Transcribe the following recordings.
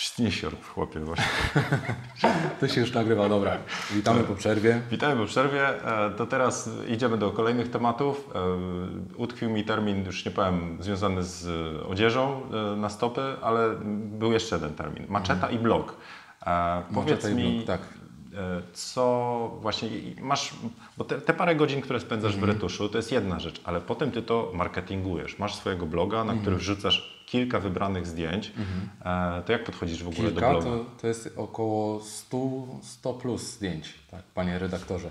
Śniesior, chłopie właśnie. to się już nagrywa, dobra. Witamy po przerwie. Witamy po przerwie. E, to teraz idziemy do kolejnych tematów. E, utkwił mi termin, już nie powiem, związany z odzieżą e, na stopy, ale był jeszcze jeden termin. Maczeta mhm. i blog. Powiedz Maczeta mi, blog, tak. Co właśnie masz, bo te, te, parę godzin, które spędzasz mhm. w retuszu, to jest jedna rzecz, ale potem ty to marketingujesz. Masz swojego bloga, na mhm. który wrzucasz kilka wybranych zdjęć, mhm. to jak podchodzisz w ogóle kilka, do bloga? To, to jest około 100, 100 plus zdjęć, tak, panie redaktorze.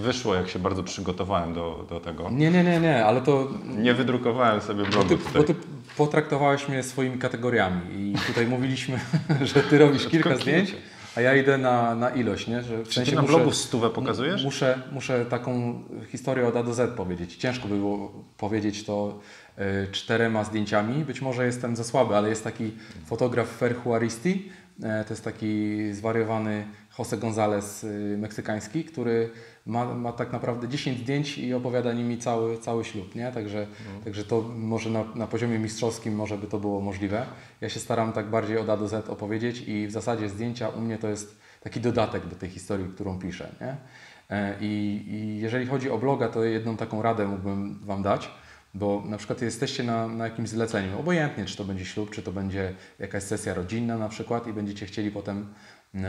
Wyszło, jak się bardzo przygotowałem do, do tego. Nie, nie, nie, nie, ale to... Nie wydrukowałem sobie blogu bo ty, bo ty potraktowałeś mnie swoimi kategoriami i tutaj mówiliśmy, że ty robisz kilka zdjęć, a ja idę na, na ilość, nie? Że w sensie ty na muszę, blogu stówę pokazujesz? Muszę, muszę taką historię od A do Z powiedzieć. Ciężko by było powiedzieć to E, czterema zdjęciami. Być może jestem za słaby, ale jest taki fotograf Ferhuaristi, e, to jest taki zwariowany Jose González y, meksykański, który ma, ma tak naprawdę 10 zdjęć i opowiada nimi cały, cały ślub, nie? Także, mhm. także to może na, na poziomie mistrzowskim może by to było możliwe. Ja się staram tak bardziej od A do Z opowiedzieć i w zasadzie zdjęcia u mnie to jest taki dodatek do tej historii, którą piszę, nie? E, I, I jeżeli chodzi o bloga, to jedną taką radę mógłbym Wam dać bo na przykład jesteście na, na jakimś zleceniu, obojętnie czy to będzie ślub, czy to będzie jakaś sesja rodzinna na przykład i będziecie chcieli potem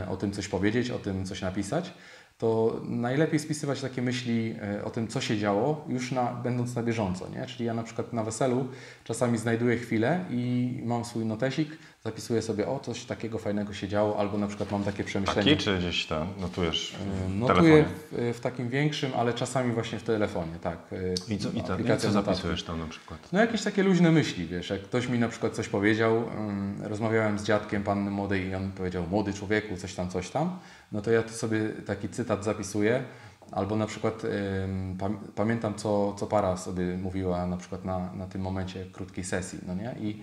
o tym coś powiedzieć, o tym coś napisać, to najlepiej spisywać takie myśli e, o tym, co się działo, już na, będąc na bieżąco. Nie? Czyli ja na przykład na weselu czasami znajduję chwilę i mam swój notesik, zapisuję sobie, o coś takiego fajnego się działo, albo na przykład mam takie przemyślenie. Taki czy gdzieś tam notujesz w Notuję w, w, takim większym, ale czasami właśnie w telefonie, tak. I co, i to, i co zapisujesz tam na przykład? No jakieś takie luźne myśli, wiesz, jak ktoś mi na przykład coś powiedział, um, rozmawiałem z dziadkiem panny młodej i on powiedział, młody człowieku, coś tam, coś tam, no to ja tu sobie taki cytat zapisuję, Albo na przykład pamiętam, co, co para sobie mówiła na przykład na, na tym momencie krótkiej sesji, no nie? I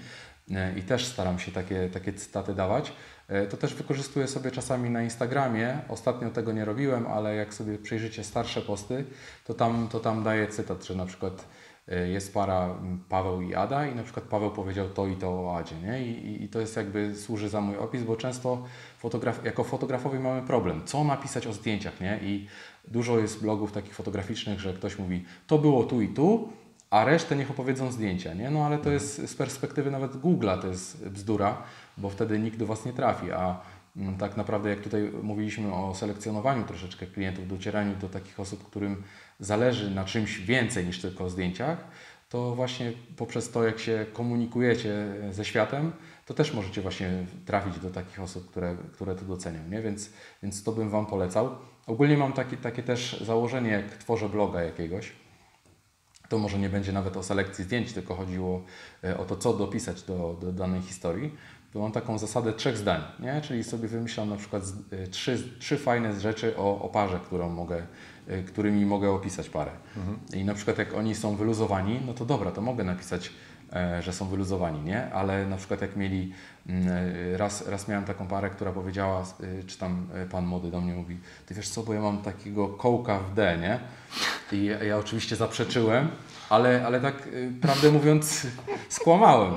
E, i też staram się takie, takie cytaty dawać. E, to też wykorzystuję sobie czasami na Instagramie. Ostatnio tego nie robiłem, ale jak sobie przejrzycie starsze posty, to tam, to tam daję cytat, że na przykład jest para Paweł i Ada i na przykład Paweł powiedział to i to o Adzie, nie? I, i to jest jakby służy za mój opis, bo często fotograf, jako fotografowie mamy problem, co napisać o zdjęciach, nie? I dużo jest blogów takich fotograficznych, że ktoś mówi, to było tu i tu, a resztę niech opowiedzą zdjęcia, nie? No ale to jest z perspektywy nawet Google'a to jest bzdura, bo wtedy nikt do Was nie trafi, a mm, tak naprawdę jak tutaj mówiliśmy o selekcjonowaniu troszeczkę klientów, docieraniu do takich osób, którym zależy na czymś więcej niż tylko zdjęciach, to właśnie poprzez to, jak się komunikujecie ze światem, to też możecie właśnie trafić do takich osób, które, które to docenią, nie? Więc, więc to bym Wam polecał. Ogólnie mam takie, takie też założenie, jak tworzę bloga jakiegoś, to może nie będzie nawet o selekcji zdjęć, tylko chodziło e, o to, co dopisać do, do danej historii, to mam taką zasadę trzech zdań, nie? czyli sobie wymyślam na przykład e, trzy, trzy fajne rzeczy o, o parze, którą mogę, e, którymi mogę opisać parę. Mhm. I na przykład jak oni są wyluzowani, no to dobra, to mogę napisać E, że są wyluzowani, nie? Ale na przykład jak mieli, mm, raz, raz miałem taką parę, która powiedziała, czy tam pan młody do mnie mówi, ty wiesz co, bo ja mam takiego kołka w D, nie? I ja oczywiście zaprzeczyłem, ale, ale tak prawdę mówiąc skłamałem.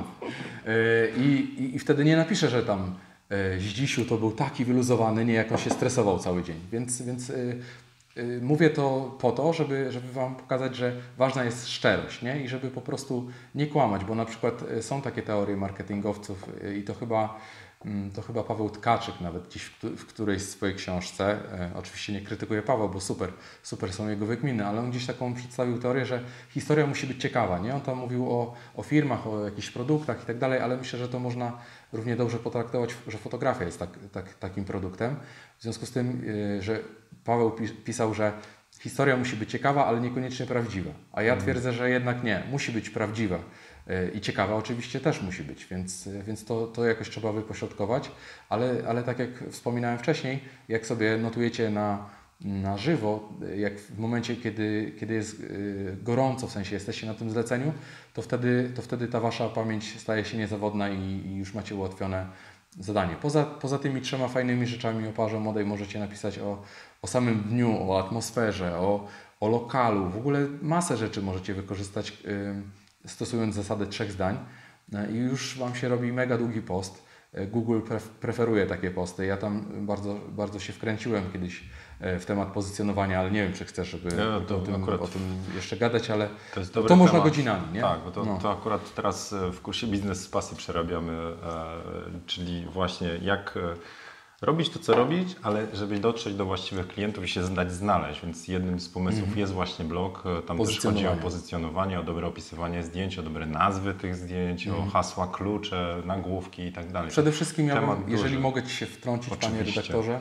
I, i, I wtedy nie napiszę, że tam Zdzisiu to był taki wyluzowany, nie jak on się stresował cały dzień. Więc, więc Y, mówię to po to, żeby, żeby Wam pokazać, że ważna jest szczerość nie? i żeby po prostu nie kłamać, bo na przykład y, są takie teorie marketingowców y, i to chyba, to chyba Paweł Tkaczyk nawet gdzieś w którejś swojej książce, oczywiście nie krytykuje Paweł, bo super, super są jego wykminy, ale on gdzieś taką przedstawił teorię, że historia musi być ciekawa. Nie? On tam mówił o, o firmach, o jakichś produktach i tak dalej, ale myślę, że to można równie dobrze potraktować, że fotografia jest tak, tak, takim produktem. W związku z tym, że Paweł pisał, że historia musi być ciekawa, ale niekoniecznie prawdziwa. A ja mhm. twierdzę, że jednak nie, musi być prawdziwa. E, I ciekawa oczywiście też musi być, więc, więc to, to jakoś trzeba wypośrodkować, ale, ale tak jak wspominałem wcześniej, jak sobie notujecie na, na żywo, jak w momencie, kiedy, kiedy jest e, gorąco, w sensie jesteście na tym zleceniu, to wtedy, to wtedy ta Wasza pamięć staje się niezawodna i, i już macie ułatwione zadanie. Poza, poza tymi trzema fajnymi rzeczami o parze młodej możecie napisać o, o samym dniu, o atmosferze, o, o lokalu. W ogóle masę rzeczy możecie wykorzystać yy, stosując zasadę trzech zdań yy, i już Wam się robi mega długi post. e, Google pref- preferuje takie posty. Ja tam bardzo, bardzo się wkręciłem kiedyś e, w temat pozycjonowania, ale nie wiem, czy chcesz, żeby Nie, to o, tym, akurat- o tym jeszcze gadać, ale To jest to, dobry można temat. godzinami, nie? Tak, bo to, No. to akurat teraz e, w kursie Biznes z Pasji przerabiamy, e, czyli właśnie jak e, robić to, co robić, ale żeby dotrzeć do właściwych klientów i się zdać znaleźć. Więc jednym z pomysłów jest właśnie blog. Tam też chodzi o Pozycjonowanie. o dobre opisywanie zdjęć, o dobre nazwy tych zdjęć, o hasła, klucze, nagłówki i tak dalej. Przede wszystkim, ja bym, duży. jeżeli mogę Ci się wtrącić, Panie Oczywiście. redaktorze,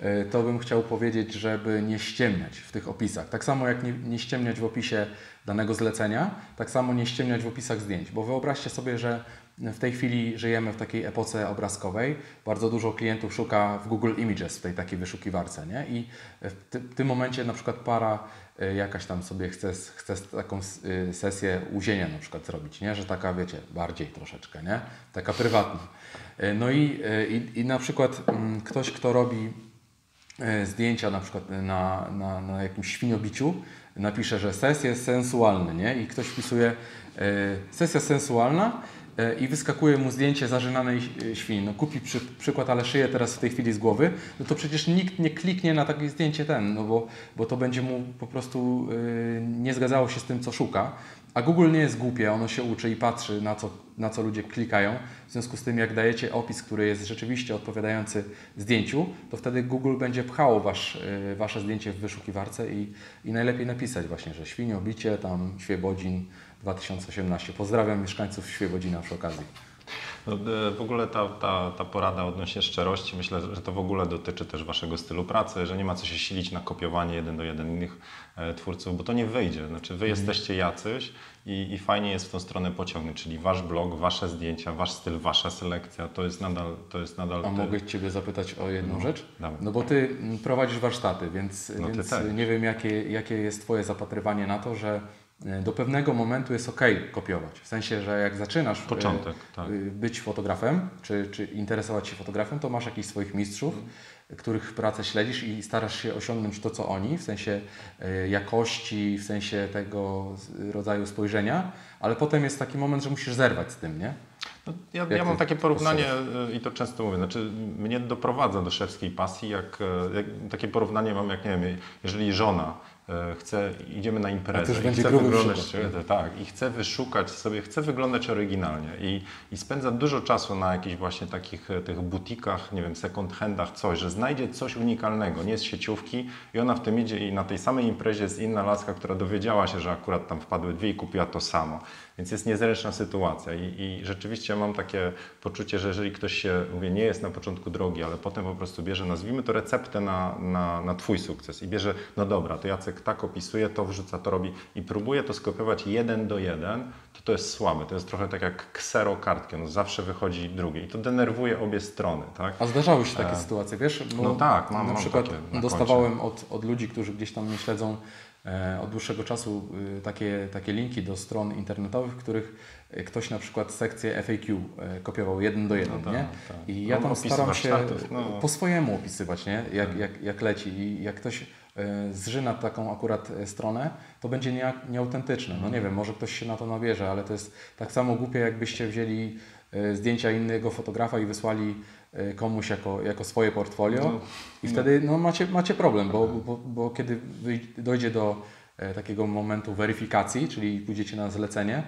e, to bym chciał powiedzieć, żeby nie ściemniać w tych opisach. Tak samo jak nie, nie ściemniać w opisie danego zlecenia, tak samo nie ściemniać w opisach zdjęć, bo wyobraźcie sobie, że w tej chwili żyjemy w takiej epoce obrazkowej. Bardzo dużo klientów szuka w Google Images, w tej takiej wyszukiwarce, nie? I w, ty, w tym momencie na przykład para e, jakaś tam sobie chce, chce taką y, sesję łuzienia na przykład zrobić, nie? Że taka, wiecie, bardziej troszeczkę, nie? Taka prywatna. E, No i, i, i na przykład mm, ktoś, kto robi zdjęcia na przykład na, na, na jakimś świniobiciu, napisze, że sesja jest sensualny, nie? I ktoś wpisuje sesja sensualna i wyskakuje mu zdjęcie zażynanej e, świni. No kupi przy, przykład, ale szyję teraz w tej chwili z głowy, no to przecież nikt nie kliknie na takie zdjęcie ten, no bo, bo to będzie mu po prostu e, nie zgadzało się z tym, co szuka. A Google nie jest głupie, ono się uczy i patrzy na co, na co ludzie klikają. W związku z tym, jak dajecie opis, który jest rzeczywiście odpowiadający zdjęciu, to wtedy Google będzie pchało wasz, wasze zdjęcie w wyszukiwarce i, i najlepiej napisać właśnie, że świniobicie, tam Świebodzin 2018. Pozdrawiam mieszkańców Świebodzina przy okazji. No, e, w ogóle ta, ta, ta porada odnośnie szczerości, myślę, że to w ogóle dotyczy też Waszego stylu pracy, że nie ma co się silić na kopiowanie jeden do jeden innych e, twórców, bo to nie wyjdzie. Znaczy Wy Mhm. jesteście jacyś i, i fajnie jest w tą stronę pociągnąć, czyli Wasz blog, Wasze zdjęcia, Wasz styl, Wasza selekcja, to jest nadal... To jest nadal A te- mogę Ciebie zapytać o jedną rzecz? dawaj. No bo Ty mm, prowadzisz warsztaty, więc, No ty więc nie wiem jakie, jakie jest Twoje zapatrywanie na to, że do pewnego momentu jest ok kopiować. W sensie, że jak zaczynasz e, Początek, tak. y, być fotografem, czy, czy interesować się fotografią, to masz jakichś swoich mistrzów, których pracę śledzisz i starasz się osiągnąć to, co oni, w sensie y, jakości, w sensie tego rodzaju spojrzenia, ale potem jest taki moment, że musisz zerwać z tym, nie? No, ja, ja mam takie porównanie e, i to często mówię, znaczy mnie doprowadza do szewskiej pasji, jak, e, jak takie porównanie mam, jak nie wiem, jeżeli żona e, chce, idziemy na imprezę i gruby wyglądać, tak, i chce wyszukać sobie, chce wyglądać oryginalnie i, i spędza dużo czasu na jakichś właśnie takich e, tych butikach, nie wiem, second handach, coś, że znajdzie coś unikalnego, nie z sieciówki i ona w tym idzie i na tej samej imprezie jest inna laska, która dowiedziała się, że akurat tam wpadły dwie i kupiła to samo. Więc jest niezręczna sytuacja i, i rzeczywiście mam takie poczucie, że jeżeli ktoś się, mówię, nie jest na początku drogi, ale potem po prostu bierze, nazwijmy to receptę na, na, na Twój sukces i bierze, no dobra, to Jacek tak opisuje, to wrzuca, to robi i próbuje to skopiować jeden do jeden, to to jest słabe. To jest trochę tak jak ksero kartkę, no zawsze wychodzi drugie i to denerwuje obie strony, tak? A zdarzały się takie sytuacje, wiesz? Bo no tak, mam- Na mam przykład takie na dostawałem od, od ludzi, którzy gdzieś tam mnie śledzą e, od dłuższego czasu y, takie, takie linki do stron internetowych, w których e, ktoś na przykład sekcję FAQ e, kopiował jeden do jeden, tak, nie? tak. I ja No, tam staram się no. po swojemu opisywać, nie? Jak, jak, jak leci i jak ktoś e, zżyna taką akurat e, stronę, to będzie nie, nieautentyczne. No nie wiem, może ktoś się na to nabierze, ale to jest tak samo głupie, jakbyście wzięli e, zdjęcia innego fotografa i wysłali e, komuś jako, jako swoje portfolio No, i wtedy no, macie, macie problem, bo, bo, bo kiedy dojdzie do e, takiego momentu weryfikacji, czyli pójdziecie na zlecenie,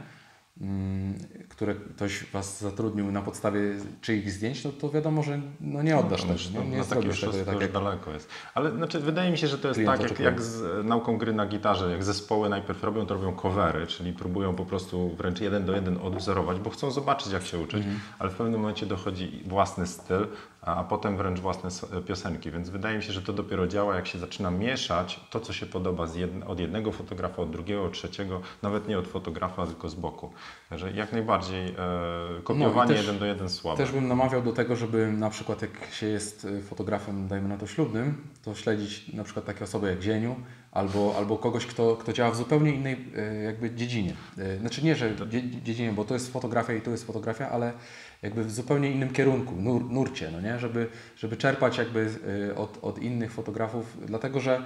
które ktoś Was zatrudnił na podstawie czyichś zdjęć, no to wiadomo, że no nie oddasz No, tego, już nie, nie no, takie zrobisz tego tak jak... daleko jest. Ale znaczy, wydaje mi się, że to jest tak, jak, jak z e, nauką gry na gitarze. Jak zespoły najpierw robią, to robią covery, czyli próbują po prostu wręcz jeden do jeden odwzorować, bo chcą zobaczyć, jak się uczyć, Mhm. ale w pewnym momencie dochodzi własny styl, a potem wręcz własne piosenki. Więc wydaje mi się, że to dopiero działa, jak się zaczyna mieszać to, co się podoba jedne, od jednego fotografa, od drugiego, od trzeciego, nawet nie od fotografa, tylko z boku. Także jak najbardziej e, kopiowanie No też- jeden do jeden słabe. Też bym namawiał do tego, żeby na przykład jak się jest y, fotografem, dajmy na to ślubnym, to śledzić na przykład takie osoby jak Zieniu albo, albo kogoś, kto, kto działa w zupełnie innej y, jakby dziedzinie. Y, Znaczy nie, że dzie, dziedzinie, bo to jest fotografia i to jest fotografia, ale jakby w zupełnie innym kierunku, nur, nurcie, no nie? Żeby, żeby czerpać jakby y, od, od innych fotografów, dlatego że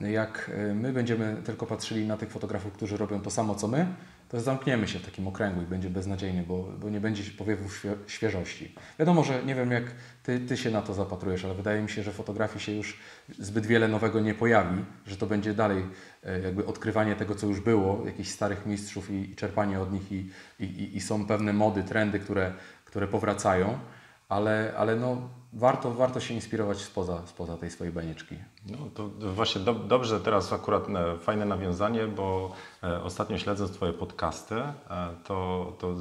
jak my będziemy tylko patrzyli na tych fotografów, którzy robią to samo co my, to zamkniemy się w takim okręgu i będzie beznadziejnie, bo, bo nie będzie powiewów świe, świeżości. Wiadomo, że nie wiem jak ty, ty się na to zapatrujesz, ale wydaje mi się, że fotografii się już zbyt wiele nowego nie pojawi, że to będzie dalej e, jakby odkrywanie tego, co już było, jakichś starych mistrzów i, i czerpanie od nich i, i, i są pewne mody, trendy, które, które powracają, ale, ale no, warto, warto się inspirować spoza, spoza tej swojej banieczki. No to właśnie do, dobrze teraz akurat e, fajne nawiązanie, bo e, ostatnio śledząc Twoje podcasty, e, to, to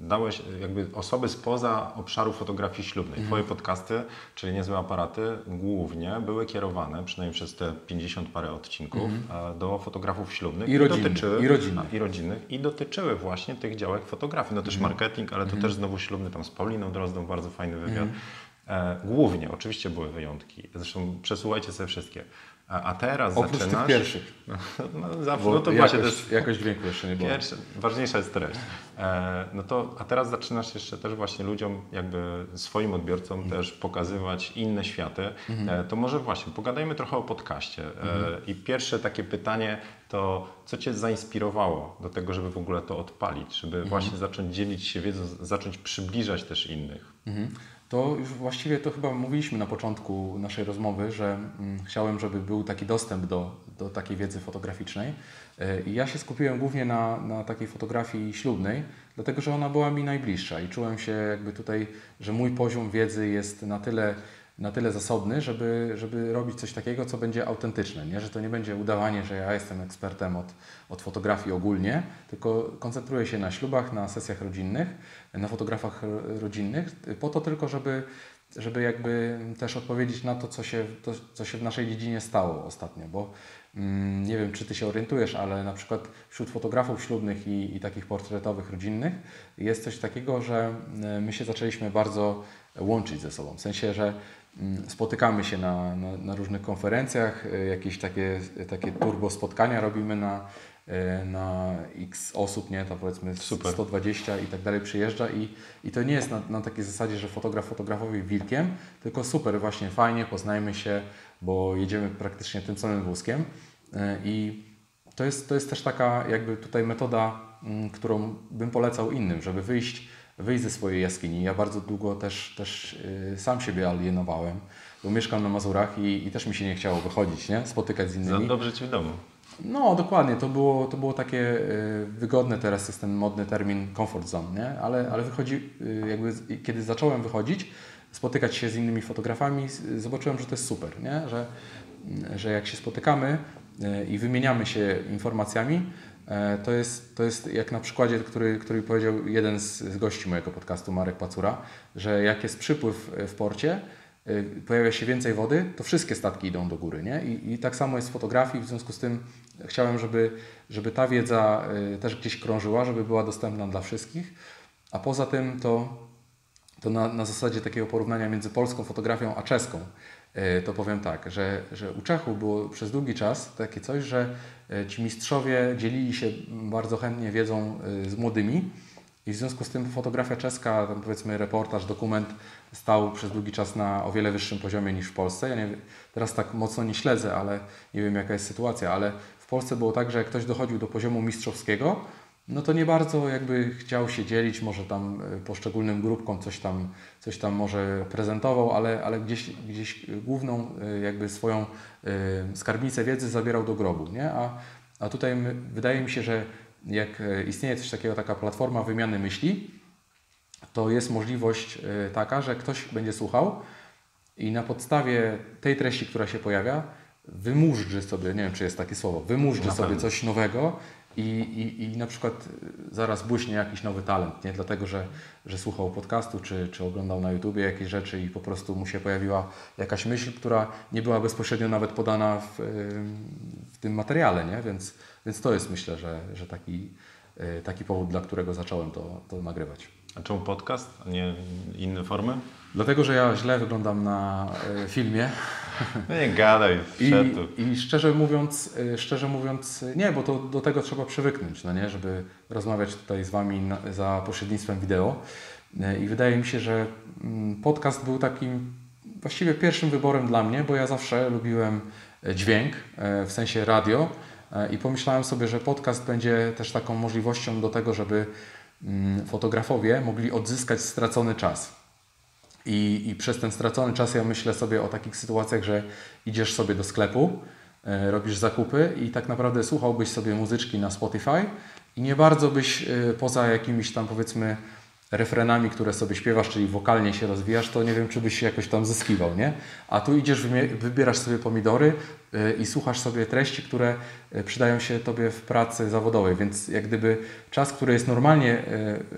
dałeś jakby osoby spoza obszaru fotografii ślubnej. Twoje mhm. podcasty, czyli niezłe aparaty, głównie były kierowane, przynajmniej przez te 50 parę odcinków, mhm. do fotografów ślubnych. I, rodzinnych, dotyczyły, i, rodzinnych. I rodzinnych. I dotyczyły właśnie tych działek fotografii. No też mhm. marketing, ale to też znowu ślubny, tam z Pauliną Drozdą, bardzo fajny wywiad. E, głównie, oczywiście były wyjątki, zresztą przesuwajcie sobie wszystkie. A, teraz Oprócz zaczynasz... tych pierwszych. No, zawsze, no to właśnie jakoś, też... Jakość dźwięku jeszcze nie było. Pierwsze, ważniejsza jest treść. E, no to, a teraz zaczynasz jeszcze też właśnie ludziom, jakby swoim odbiorcom mhm. też pokazywać inne światy. Mhm. E, to może właśnie pogadajmy trochę o podcaście. Mhm. I pierwsze takie pytanie to, co Cię zainspirowało do tego, żeby w ogóle to odpalić, żeby mhm. właśnie zacząć dzielić się wiedzą, zacząć przybliżać też innych? To już właściwie to chyba mówiliśmy na początku naszej rozmowy, że mm, chciałem, żeby był taki dostęp do, do takiej wiedzy fotograficznej. E, I ja się skupiłem głównie na, na takiej fotografii ślubnej, dlatego że ona była mi najbliższa i czułem się jakby tutaj, że mój poziom wiedzy jest na tyle na tyle zasobny, żeby, żeby robić coś takiego, co będzie autentyczne. Nie? Że to nie będzie udawanie, że ja jestem ekspertem od, od fotografii ogólnie, tylko koncentruję się na ślubach, na sesjach rodzinnych, na fotografach rodzinnych, po to tylko, żeby, żeby jakby też odpowiedzieć na to, co się, to, co się w naszej dziedzinie stało ostatnio, bo mm, nie wiem, czy Ty się orientujesz, ale na przykład wśród fotografów ślubnych i, i takich portretowych, rodzinnych jest coś takiego, że mm, my się zaczęliśmy bardzo łączyć ze sobą. W sensie, że spotykamy się na, na, na, różnych konferencjach, e, jakieś takie, takie turbo spotkania robimy na, e, na x osób, nie, to powiedzmy Super. 120 i tak dalej przyjeżdża i, i to nie jest na, na takiej zasadzie, że fotograf fotografowi wilkiem, tylko super, właśnie fajnie, poznajmy się, bo jedziemy praktycznie tym samym wózkiem e, i to jest, to jest też taka jakby tutaj metoda, mm, którą bym polecał innym, żeby wyjść wyjść ze swojej jaskini. Ja bardzo długo też, też yy, sam siebie alienowałem, bo mieszkam na Mazurach i, i też mi się nie chciało wychodzić, nie? spotykać z innymi. Za dobrze Ci w domu. No, dokładnie. To było, to było takie y, wygodne, teraz jest ten modny termin comfort zone, nie? Ale, ale wychodzi, y, jakby kiedy zacząłem wychodzić, spotykać się z innymi fotografami, zobaczyłem, że to jest super, nie? Że, że jak się spotykamy y, i wymieniamy się informacjami, to jest, to jest jak na przykładzie, który, który powiedział jeden z, gości mojego podcastu, Marek Pacura, że jak jest przypływ w porcie, e, pojawia się więcej wody, to wszystkie statki idą do góry. Nie? I, I tak samo jest w fotografii, w związku z tym chciałem, żeby, żeby ta wiedza e, też gdzieś krążyła, żeby była dostępna dla wszystkich. A poza tym to, to na, na zasadzie takiego porównania między polską fotografią a czeską. E, to powiem tak, że, że u Czechów było przez długi czas takie coś, że e, ci mistrzowie dzielili się bardzo chętnie wiedzą e, z młodymi i w związku z tym fotografia czeska, tam powiedzmy reportaż, dokument stał przez długi czas na o wiele wyższym poziomie niż w Polsce. Ja nie, teraz tak mocno nie śledzę, ale nie wiem jaka jest sytuacja, ale w Polsce było tak, że jak ktoś dochodził do poziomu mistrzowskiego, no to nie bardzo jakby chciał się dzielić, może tam e, poszczególnym grupkom coś tam, coś tam może prezentował, ale, ale gdzieś, gdzieś główną e, jakby swoją e, skarbnicę wiedzy zabierał do grobu, nie? A, a tutaj wydaje mi się, że jak istnieje coś takiego, taka platforma wymiany myśli, to jest możliwość taka, że ktoś będzie słuchał i na podstawie tej treści, która się pojawia, wymurzczy sobie, nie wiem czy jest takie słowo, wymurzczy sobie coś nowego i, i, i na przykład zaraz błyśnie jakiś nowy talent, nie dlatego, że, że słuchał podcastu, czy, czy oglądał na YouTubie jakieś rzeczy i po prostu mu się pojawiła jakaś myśl, która nie była bezpośrednio nawet podana w, w tym materiale, nie? Więc, więc to jest myślę, że, że taki, e, taki powód, dla którego zacząłem to, to nagrywać. A czemu podcast, a nie inne formy? Dlatego, że ja źle wyglądam na filmie. No nie gadaj, I, I szczerze mówiąc, e, szczerze mówiąc, nie, bo to do tego trzeba przywyknąć, no nie, żeby rozmawiać tutaj z Wami na, za pośrednictwem wideo. E, I wydaje mi się, że mm, podcast był takim właściwie pierwszym wyborem dla mnie, bo ja zawsze lubiłem dźwięk, w sensie radio, I pomyślałem sobie, że podcast będzie też taką możliwością do tego, żeby mm, fotografowie mogli odzyskać stracony czas. I, I przez ten stracony czas ja myślę sobie o takich sytuacjach, że idziesz sobie do sklepu, e, robisz zakupy i tak naprawdę słuchałbyś sobie muzyczki na Spotify i nie bardzo byś e, poza jakimiś tam powiedzmy refrenami, które sobie śpiewasz, czyli wokalnie się rozwijasz, to nie wiem, czy byś się jakoś tam zyskiwał, nie? A tu idziesz, wybierasz sobie pomidory i słuchasz sobie treści, które y, przydają się Tobie w pracy zawodowej, więc jak gdyby czas, który jest normalnie,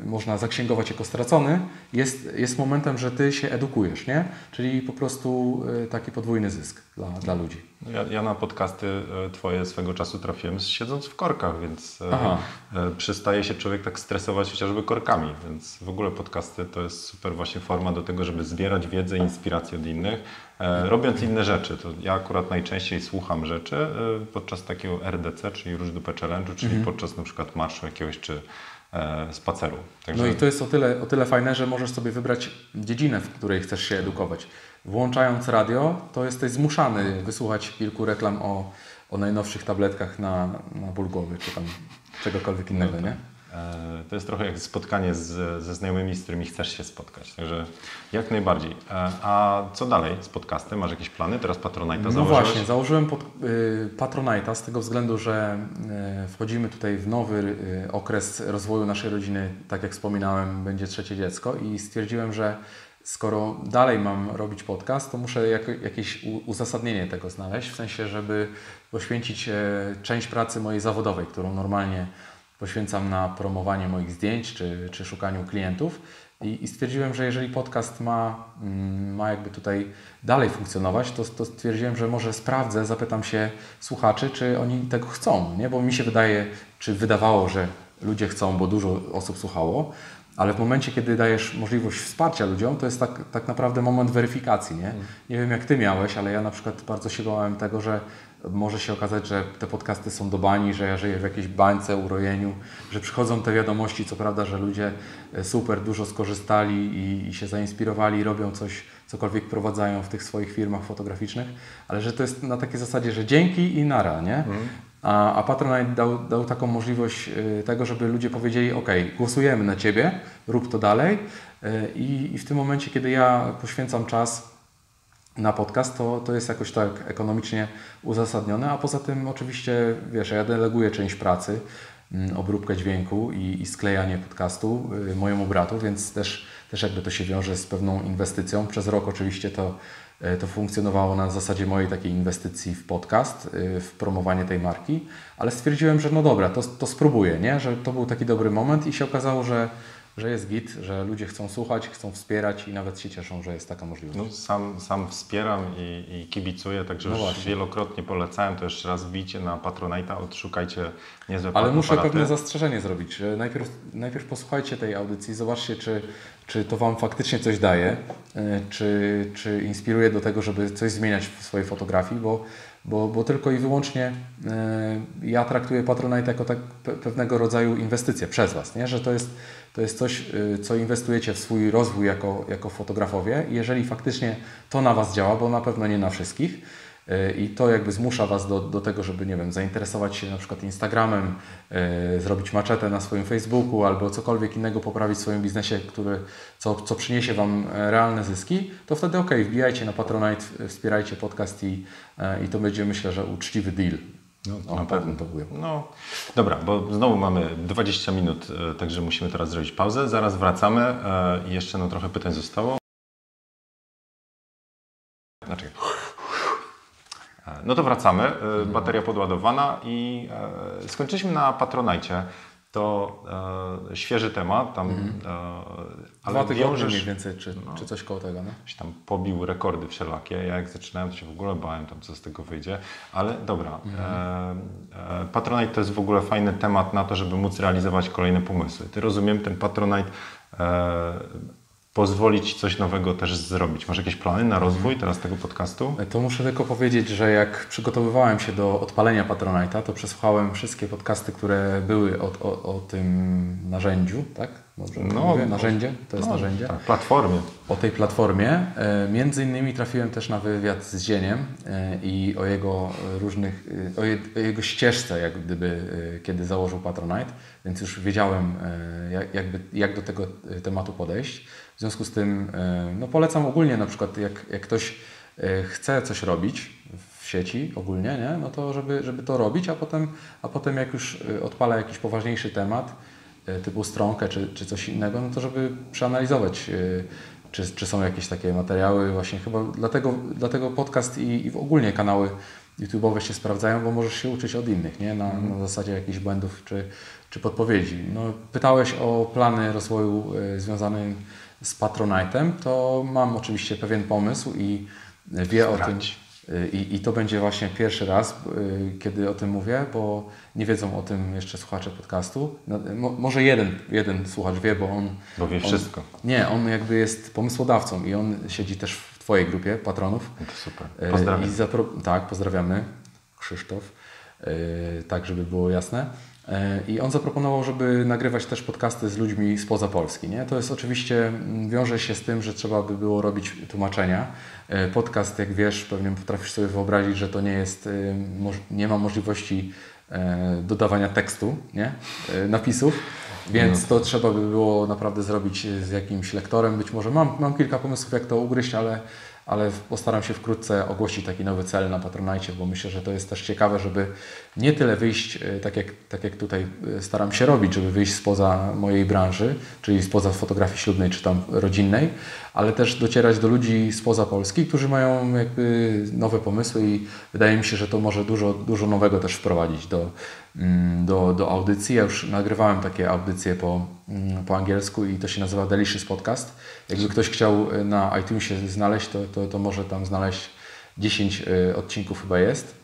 y, można zaksięgować jako stracony, jest, jest momentem, że Ty się edukujesz, nie? Czyli po prostu taki podwójny zysk dla, dla ludzi. Ja, ja, na podcasty e, Twoje swego czasu trafiłem siedząc w korkach, więc e, Aha. E, przestaje się człowiek tak stresować chociażby korkami, więc w ogóle podcasty to jest super właśnie forma do tego, żeby zbierać wiedzę i inspirację od innych, robiąc inne rzeczy. To ja akurat najczęściej słucham rzeczy podczas takiego RDC, czyli Róż Dupę Challenge'u, czyli mhm. podczas na przykład marszu jakiegoś czy spaceru. Także... No i to jest o tyle, o tyle fajne, że możesz sobie wybrać dziedzinę, w której chcesz się edukować włączając radio, to jesteś zmuszany wysłuchać kilku reklam o, o najnowszych tabletkach na, na ból głowy, czy tam czegokolwiek innego, no nie? E, to jest trochę jak spotkanie z, ze znajomymi, z którymi chcesz się spotkać. Także jak najbardziej. E, a co dalej z podcastem? Masz jakieś plany? Teraz Patronite'a No założyłeś? właśnie, założyłem pod, y, Patronite'a z tego względu, że y, wchodzimy tutaj w nowy y, okres rozwoju naszej rodziny. Tak jak wspominałem, będzie trzecie dziecko i stwierdziłem, że skoro dalej mam robić podcast, to muszę jako, jakieś uzasadnienie tego znaleźć, w sensie, żeby poświęcić e, część pracy mojej zawodowej, którą normalnie poświęcam na promowanie moich zdjęć czy, czy szukaniu klientów. I, I, stwierdziłem, że jeżeli podcast ma, mm, ma jakby tutaj dalej funkcjonować, to, to stwierdziłem, że może sprawdzę, zapytam się słuchaczy, czy oni tego chcą, nie? bo mi się wydaje, czy wydawało, że ludzie chcą, bo dużo osób słuchało, ale w momencie, kiedy dajesz możliwość wsparcia ludziom, to jest tak, tak naprawdę moment weryfikacji. Nie? nie wiem, jak Ty miałeś, ale ja na przykład bardzo się bałem tego, że może się okazać, że te podcasty są do bani, że ja żyję w jakiejś bańce, urojeniu, że przychodzą te wiadomości, co prawda, że ludzie e, super dużo skorzystali i, i się zainspirowali, robią coś, cokolwiek prowadzają w tych swoich firmach fotograficznych, ale że to jest na takiej zasadzie, że dzięki i nara, nie? Mm. A, a Patronite dał, dał taką możliwość y, tego, żeby ludzie powiedzieli: OK, głosujemy na Ciebie, rób to dalej. Y, I, I, w tym momencie, kiedy ja poświęcam czas na podcast, to, to jest jakoś tak ekonomicznie uzasadnione. A poza tym, oczywiście, wiesz, ja deleguję część pracy, mm, obróbkę dźwięku i, i sklejanie podcastu y, mojemu bratu, więc też, też jakby to się wiąże z pewną inwestycją. Przez rok oczywiście to E, to funkcjonowało na zasadzie mojej takiej inwestycji w podcast, e, w promowanie tej marki, ale stwierdziłem, że no dobra, to, to spróbuję, nie? że to był taki dobry moment i się okazało, że że jest git, że ludzie chcą słuchać, chcą wspierać i nawet się cieszą, że jest taka możliwość. No, sam, sam wspieram i, i kibicuję, także no już właśnie. wielokrotnie polecałem, to jeszcze raz wbijcie na Patronite'a, odszukajcie niezłe Ale muszę pewne zastrzeżenie zrobić. Najpierw, najpierw posłuchajcie tej audycji, zobaczcie, czy, czy to Wam faktycznie coś daje, e, czy, czy inspiruje do tego, żeby coś zmieniać w swojej fotografii, bo bo, bo tylko i wyłącznie e, ja traktuję Patronite jako tak pewnego rodzaju inwestycję przez Was, nie? że to jest, to jest coś, e, co inwestujecie w swój rozwój jako, jako fotografowie. Jeżeli faktycznie to na Was działa, bo na pewno nie na wszystkich, i to jakby zmusza Was do, do tego, żeby, nie wiem, zainteresować się na przykład Instagramem, yy, zrobić maczetę na swoim Facebooku albo cokolwiek innego poprawić w swoim biznesie, który, co, co przyniesie Wam e, realne zyski, to wtedy ok, wbijajcie na Patronite, wspierajcie podcast i, yy, i to będzie myślę, że uczciwy deal. No, na pewno to było. No, dobra, bo znowu mamy 20 minut, także musimy teraz zrobić pauzę. Zaraz wracamy i jeszcze no, trochę pytań zostało. Znaczy, no to wracamy. E, bateria podładowana i e, skończyliśmy na Patronajcie. To e, świeży temat, tam, mm. e, ale Dwa tygodnie wiążesz, mniej więcej, czy, no, czy coś koło tego, no? tam pobił rekordy wszelakie. Ja jak zaczynałem, to się w ogóle bałem tam, co z tego wyjdzie. Ale dobra, mm. e, Patronite to jest w ogóle fajny temat na to, żeby móc realizować kolejne pomysły. Ty rozumiem, ten Patronite pozwolić coś nowego też zrobić. Masz jakieś plany na rozwój teraz tego podcastu? To muszę tylko powiedzieć, że jak przygotowywałem się do odpalenia Patronite'a, to przesłuchałem wszystkie podcasty, które były o, o, o tym narzędziu, tak? Dobrze, No, mówię? no. narzędzie, to jest No, narzędzie. Tak, platformie. O tej platformie. E, Między innymi trafiłem też na wywiad z Zieniem e, i o jego różnych, e, o je- o jego ścieżce, jak gdyby, kiedy założył Patronite, więc już wiedziałem, jak, jakby, jak do tego tematu podejść. W związku z tym e, no polecam ogólnie na przykład, jak, jak ktoś e, chce coś robić w sieci ogólnie, nie? no to żeby, żeby to robić, a potem, a potem jak już e, odpala jakiś poważniejszy temat, typu stronkę czy, czy coś innego, no to żeby przeanalizować, czy, czy są jakieś takie materiały. Właśnie chyba dlatego, dlatego podcast i, i ogólnie kanały YouTube'owe się sprawdzają, bo możesz się uczyć od innych, nie? Na, na zasadzie jakichś błędów czy, czy podpowiedzi. No, pytałeś o plany rozwoju związane z Patronite'em, to mam oczywiście pewien pomysł i wie o tym. I, I to będzie właśnie pierwszy raz, y, kiedy o tym mówię, bo nie wiedzą o tym jeszcze słuchacze podcastu. No, mo, może jeden, jeden słuchacz wie, bo on. Bo wie on, wszystko. Nie, on jakby jest pomysłodawcą i on siedzi też w Twojej grupie patronów. No to super. E, Pozdrawiam. I zapro- tak, pozdrawiamy. Krzysztof. E, tak, żeby było jasne. E, I on zaproponował, żeby nagrywać też podcasty z ludźmi spoza Polski. Nie? To jest oczywiście, mm, wiąże się z tym, że trzeba by było robić tłumaczenia. E, Podcast, jak wiesz, pewnie potrafisz sobie wyobrazić, że to nie jest, moż- nie ma możliwości e, dodawania tekstu, nie? Napisów. Więc to trzeba by było naprawdę zrobić z jakimś lektorem. Być może mam, mam kilka pomysłów, jak to ugryźć, ale, ale postaram się wkrótce ogłosić taki nowy cel na Patronite, bo myślę, że to jest też ciekawe, żeby nie tyle wyjść, e, tak jak, tak jak tutaj e, staram się robić, żeby wyjść spoza mojej branży, czyli spoza fotografii ślubnej czy tam rodzinnej, ale też docierać do ludzi spoza Polski, którzy mają jakby nowe pomysły i wydaje mi się, że to może dużo, dużo nowego też wprowadzić do, mm, do, do audycji. Ja już nagrywałem takie audycje po, mm, po angielsku i to się nazywa Delicious Podcast. Jakby ktoś chciał e, na iTunesie znaleźć, to, to, to może tam znaleźć 10 e, odcinków chyba jest.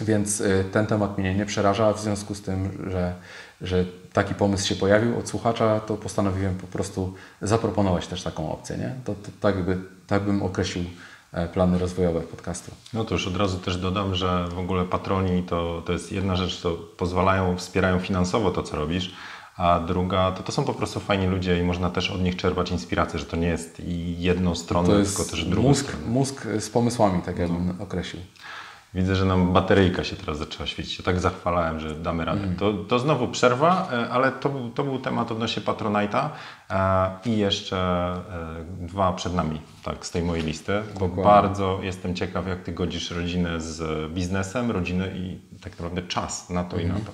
Więc y, ten temat mnie nie przeraża, w związku z tym, że, że taki pomysł się pojawił od słuchacza, to postanowiłem po prostu zaproponować też taką opcję. Nie? To, to tak, by, tak bym określił e, plany rozwojowe podcastu. No to już od razu też dodam, że w ogóle patroni to, to jest jedna rzecz, to pozwalają, wspierają finansowo to, co robisz, a druga to to są po prostu fajni ludzie i można też od nich czerpać inspirację, że to nie jest jedną stronę, tylko też drugą mózg, stronę. mózg z pomysłami, tak jakbym określił. Widzę, że nam bateryjka się teraz zaczęła świecić. Ja tak zachwalałem, że damy radę. Mhm. To, to znowu przerwa, e, ale to, był- to był temat odnośnie Patronite'a e, i jeszcze e, dwa przed nami, tak, z tej mojej listy, bo Dokładnie. bardzo jestem ciekaw, jak Ty godzisz rodzinę z biznesem, rodzinę i tak naprawdę czas na to i na to.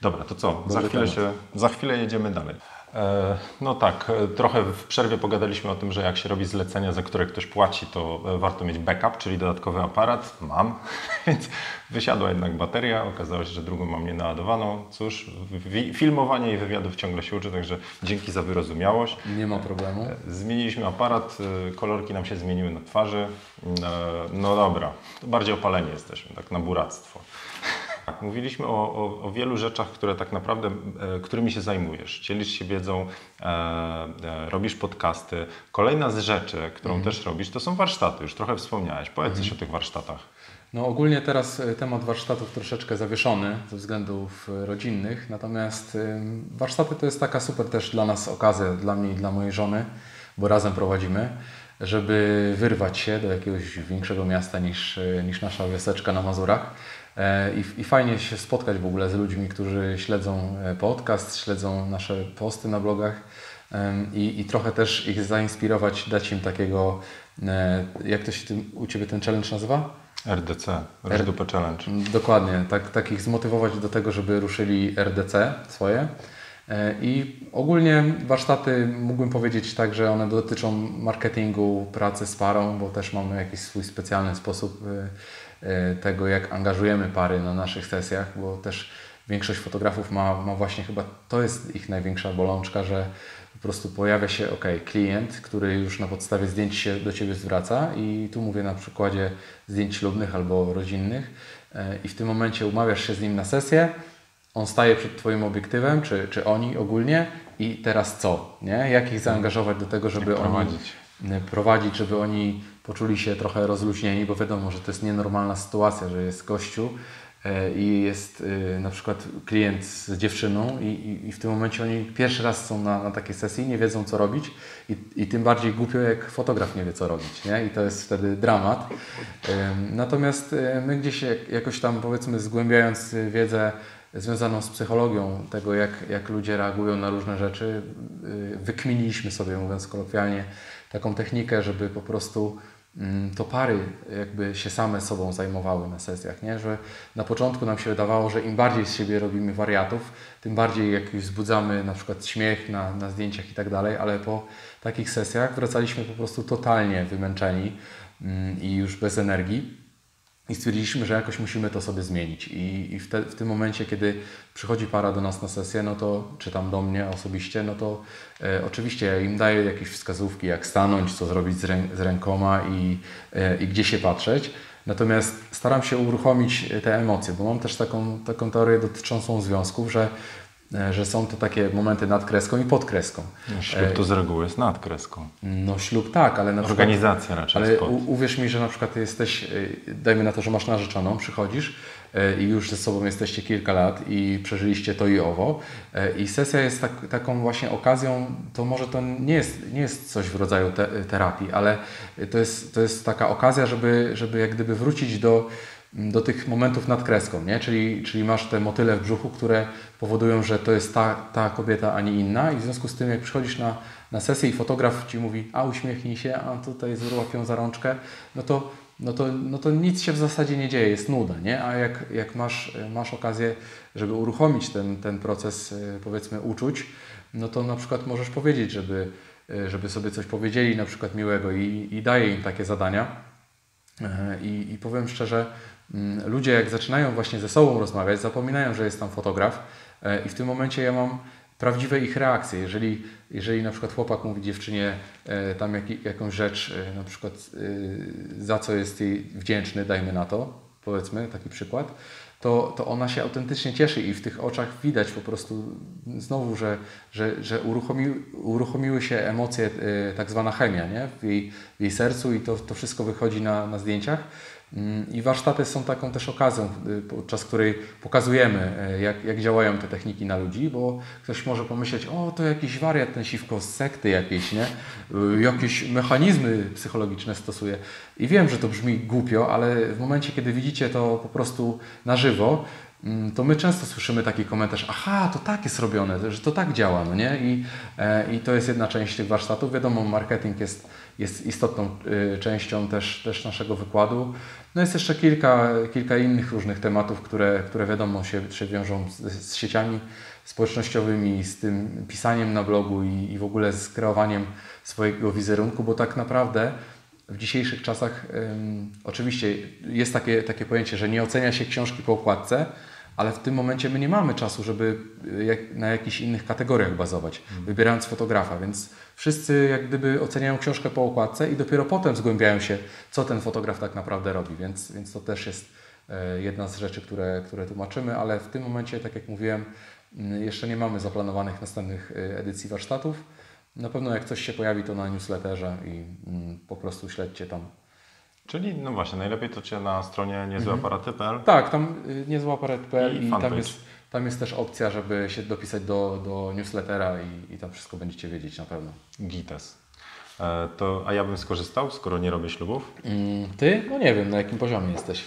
Dobra, to co? Za chwilę, temat. się, za chwilę jedziemy dalej. E, No tak, e, trochę w przerwie pogadaliśmy o tym, że jak się robi zlecenia, za które ktoś płaci, to e, warto mieć backup, czyli dodatkowy aparat. Mam, więc wysiadła jednak bateria. Okazało się, że drugą mam nienaładowaną. Cóż, filmowanie i wywiadów ciągle się uczy, także dzięki za wyrozumiałość. Nie ma problemu. Zmieniliśmy aparat, kolorki nam się zmieniły na twarzy. No dobra, to bardziej opaleni jesteśmy, tak na buractwo. Tak, mówiliśmy o, o, o wielu rzeczach, które tak naprawdę, e, którymi się zajmujesz. Dzielisz się wiedzą, e, e, robisz podcasty. Kolejna z rzeczy, którą też robisz, to są warsztaty. Już trochę wspomniałeś. Powiedz coś o tych warsztatach. No ogólnie teraz e, temat warsztatów troszeczkę zawieszony ze względów rodzinnych, natomiast warsztaty to jest taka super też dla nas okazja, dla mnie i dla mojej żony, bo razem prowadzimy, żeby wyrwać się do jakiegoś większego miasta niż, niż nasza wioseczka na Mazurach. E, I, I fajnie się spotkać w ogóle z ludźmi, którzy śledzą e, podcast, śledzą nasze posty na blogach i, i trochę też ich zainspirować, dać im takiego, e, jak to się tym, u Ciebie ten challenge nazywa? RDC, Rożdupę Challenge. Dokładnie, tak, tak ich zmotywować do tego, żeby ruszyli RDC swoje. I ogólnie warsztaty mógłbym powiedzieć tak, że one dotyczą marketingu, pracy z parą, bo też mamy jakiś swój specjalny sposób tego, jak angażujemy pary na naszych sesjach, bo też większość fotografów ma, ma właśnie chyba, to jest ich największa bolączka, że po prostu pojawia się ok, klient, który już na podstawie zdjęć się do Ciebie zwraca i tu mówię na przykładzie zdjęć ślubnych albo rodzinnych e, i w tym momencie umawiasz się z nim na sesję, on staje przed Twoim obiektywem, czy, czy oni ogólnie i teraz co, nie? Jak ich zaangażować do tego, żeby oni e, prowadzić, żeby oni poczuli się trochę rozluźnieni, bo wiadomo, że to jest nienormalna sytuacja, że jest gościu, e, i jest e, na przykład klient z dziewczyną i, i, i w tym momencie oni pierwszy raz są na, na takiej sesji, nie wiedzą co robić i, i tym bardziej głupio jak fotograf nie wie co robić, nie? I to jest wtedy dramat. Natomiast e, my gdzieś jak- jakoś tam powiedzmy zgłębiając wiedzę związaną z psychologią tego, jak, jak ludzie reagują na różne rzeczy, wykminiliśmy sobie, mówiąc kolokwialnie, taką technikę, żeby po prostu to pary jakby się same sobą zajmowały na sesjach, nie? że na początku nam się wydawało, że im bardziej z siebie robimy wariatów, tym bardziej jak już wzbudzamy na przykład śmiech na, na zdjęciach i tak dalej, ale po takich sesjach wracaliśmy po prostu totalnie wymęczeni mm, i już bez energii. I stwierdziliśmy, że jakoś musimy to sobie zmienić. I, i w, te, w tym momencie, kiedy przychodzi para do nas na sesję, no to, czy tam do mnie osobiście, no to e, oczywiście ja im daję jakieś wskazówki, jak stanąć, co zrobić z, rę, z rękoma i, e, i gdzie się patrzeć. Natomiast staram się uruchomić te emocje, bo mam też taką, taką teorię dotyczącą związków, że, że są to takie momenty nad kreską i pod kreską. Ślub to z reguły jest nad kreską. No ślub tak, ale na przykład... Organizacja raczej Ale u, uwierz mi, że na przykład jesteś, y, dajmy na to, że masz narzeczoną, przychodzisz i już ze sobą jesteście kilka lat i przeżyliście to i owo i sesja jest tak, taką właśnie okazją, to może to nie jest, nie jest coś w rodzaju te, terapii, ale to jest, to jest taka okazja, żeby, żeby jak gdyby wrócić do, do tych momentów nad kreską, nie? Czyli, czyli masz te motyle w brzuchu, które powodują, że to jest ta, ta kobieta, a nie inna i w związku z tym jak przychodzisz na, na sesję i fotograf Ci mówi, a uśmiechnij się, a tutaj złapią za rączkę, no to, no, to, no to nic się w zasadzie nie dzieje, jest nuda, nie? A jak, jak masz, masz okazję, żeby uruchomić ten, ten proces, y, powiedzmy, uczuć, no to na przykład możesz powiedzieć, żeby, y, żeby sobie coś powiedzieli na przykład miłego i, i daję im takie zadania. E, I, I powiem szczerze, mm, ludzie jak zaczynają właśnie ze sobą rozmawiać, zapominają, że jest tam fotograf e, i w tym momencie ja mam prawdziwe ich reakcje. Jeżeli, jeżeli na przykład chłopak mówi dziewczynie e, tam jak, jakąś rzecz, e, na przykład za co jest jej wdzięczny, dajmy na to, powiedzmy taki przykład, to, to ona się autentycznie cieszy i w tych oczach widać po prostu znowu, że, że, że uruchomi, uruchomiły się emocje, tak zwana chemia nie? W, jej, w jej sercu i to, to wszystko wychodzi na, na zdjęciach. Mm, I warsztaty są taką też okazją, y, podczas której pokazujemy, e, jak, jak działają te techniki na ludzi, bo ktoś może pomyśleć, o to jakiś wariat ten siwko z sekty jakiejś, nie? Y, Jakieś mechanizmy psychologiczne stosuje. I wiem, że to brzmi głupio, ale w momencie, kiedy widzicie to po prostu na żywo, mm, to my często słyszymy taki komentarz, aha, to tak jest robione, że to tak działa, no nie? I, e, i to jest jedna część tych warsztatów. Wiadomo, marketing jest, jest istotną y, częścią też, też naszego wykładu. No jest jeszcze kilka, kilka innych różnych tematów, które, które wiadomo się, się wiążą z, z sieciami społecznościowymi, z tym pisaniem na blogu i, i w ogóle z kreowaniem swojego wizerunku, bo tak naprawdę w dzisiejszych czasach ym, oczywiście jest takie, takie pojęcie, że nie ocenia się książki po okładce, ale w tym momencie my nie mamy czasu, żeby y, jak, na jakichś innych kategoriach bazować, wybierając fotografa, więc wszyscy jak gdyby oceniają książkę po okładce i dopiero potem zgłębiają się, co ten fotograf tak naprawdę robi, więc, więc to też jest e, jedna z rzeczy, które, które tłumaczymy, ale w tym momencie, tak jak mówiłem, mm, jeszcze nie mamy zaplanowanych następnych e, edycji warsztatów. Na pewno jak coś się pojawi, to na newsletterze i mm, po prostu śledźcie tam. Czyli no właśnie, najlepiej to Cię na stronie niezłeaparaty.pl Tak, tam y, niezłaparet.pl I i, tam, jest, tam jest też opcja, żeby się dopisać do, do newslettera i, i tam wszystko będziecie wiedzieć na pewno. Gites. E, To, a ja bym skorzystał, skoro nie robię ślubów. Mm, Ty? No nie wiem, na jakim poziomie jesteś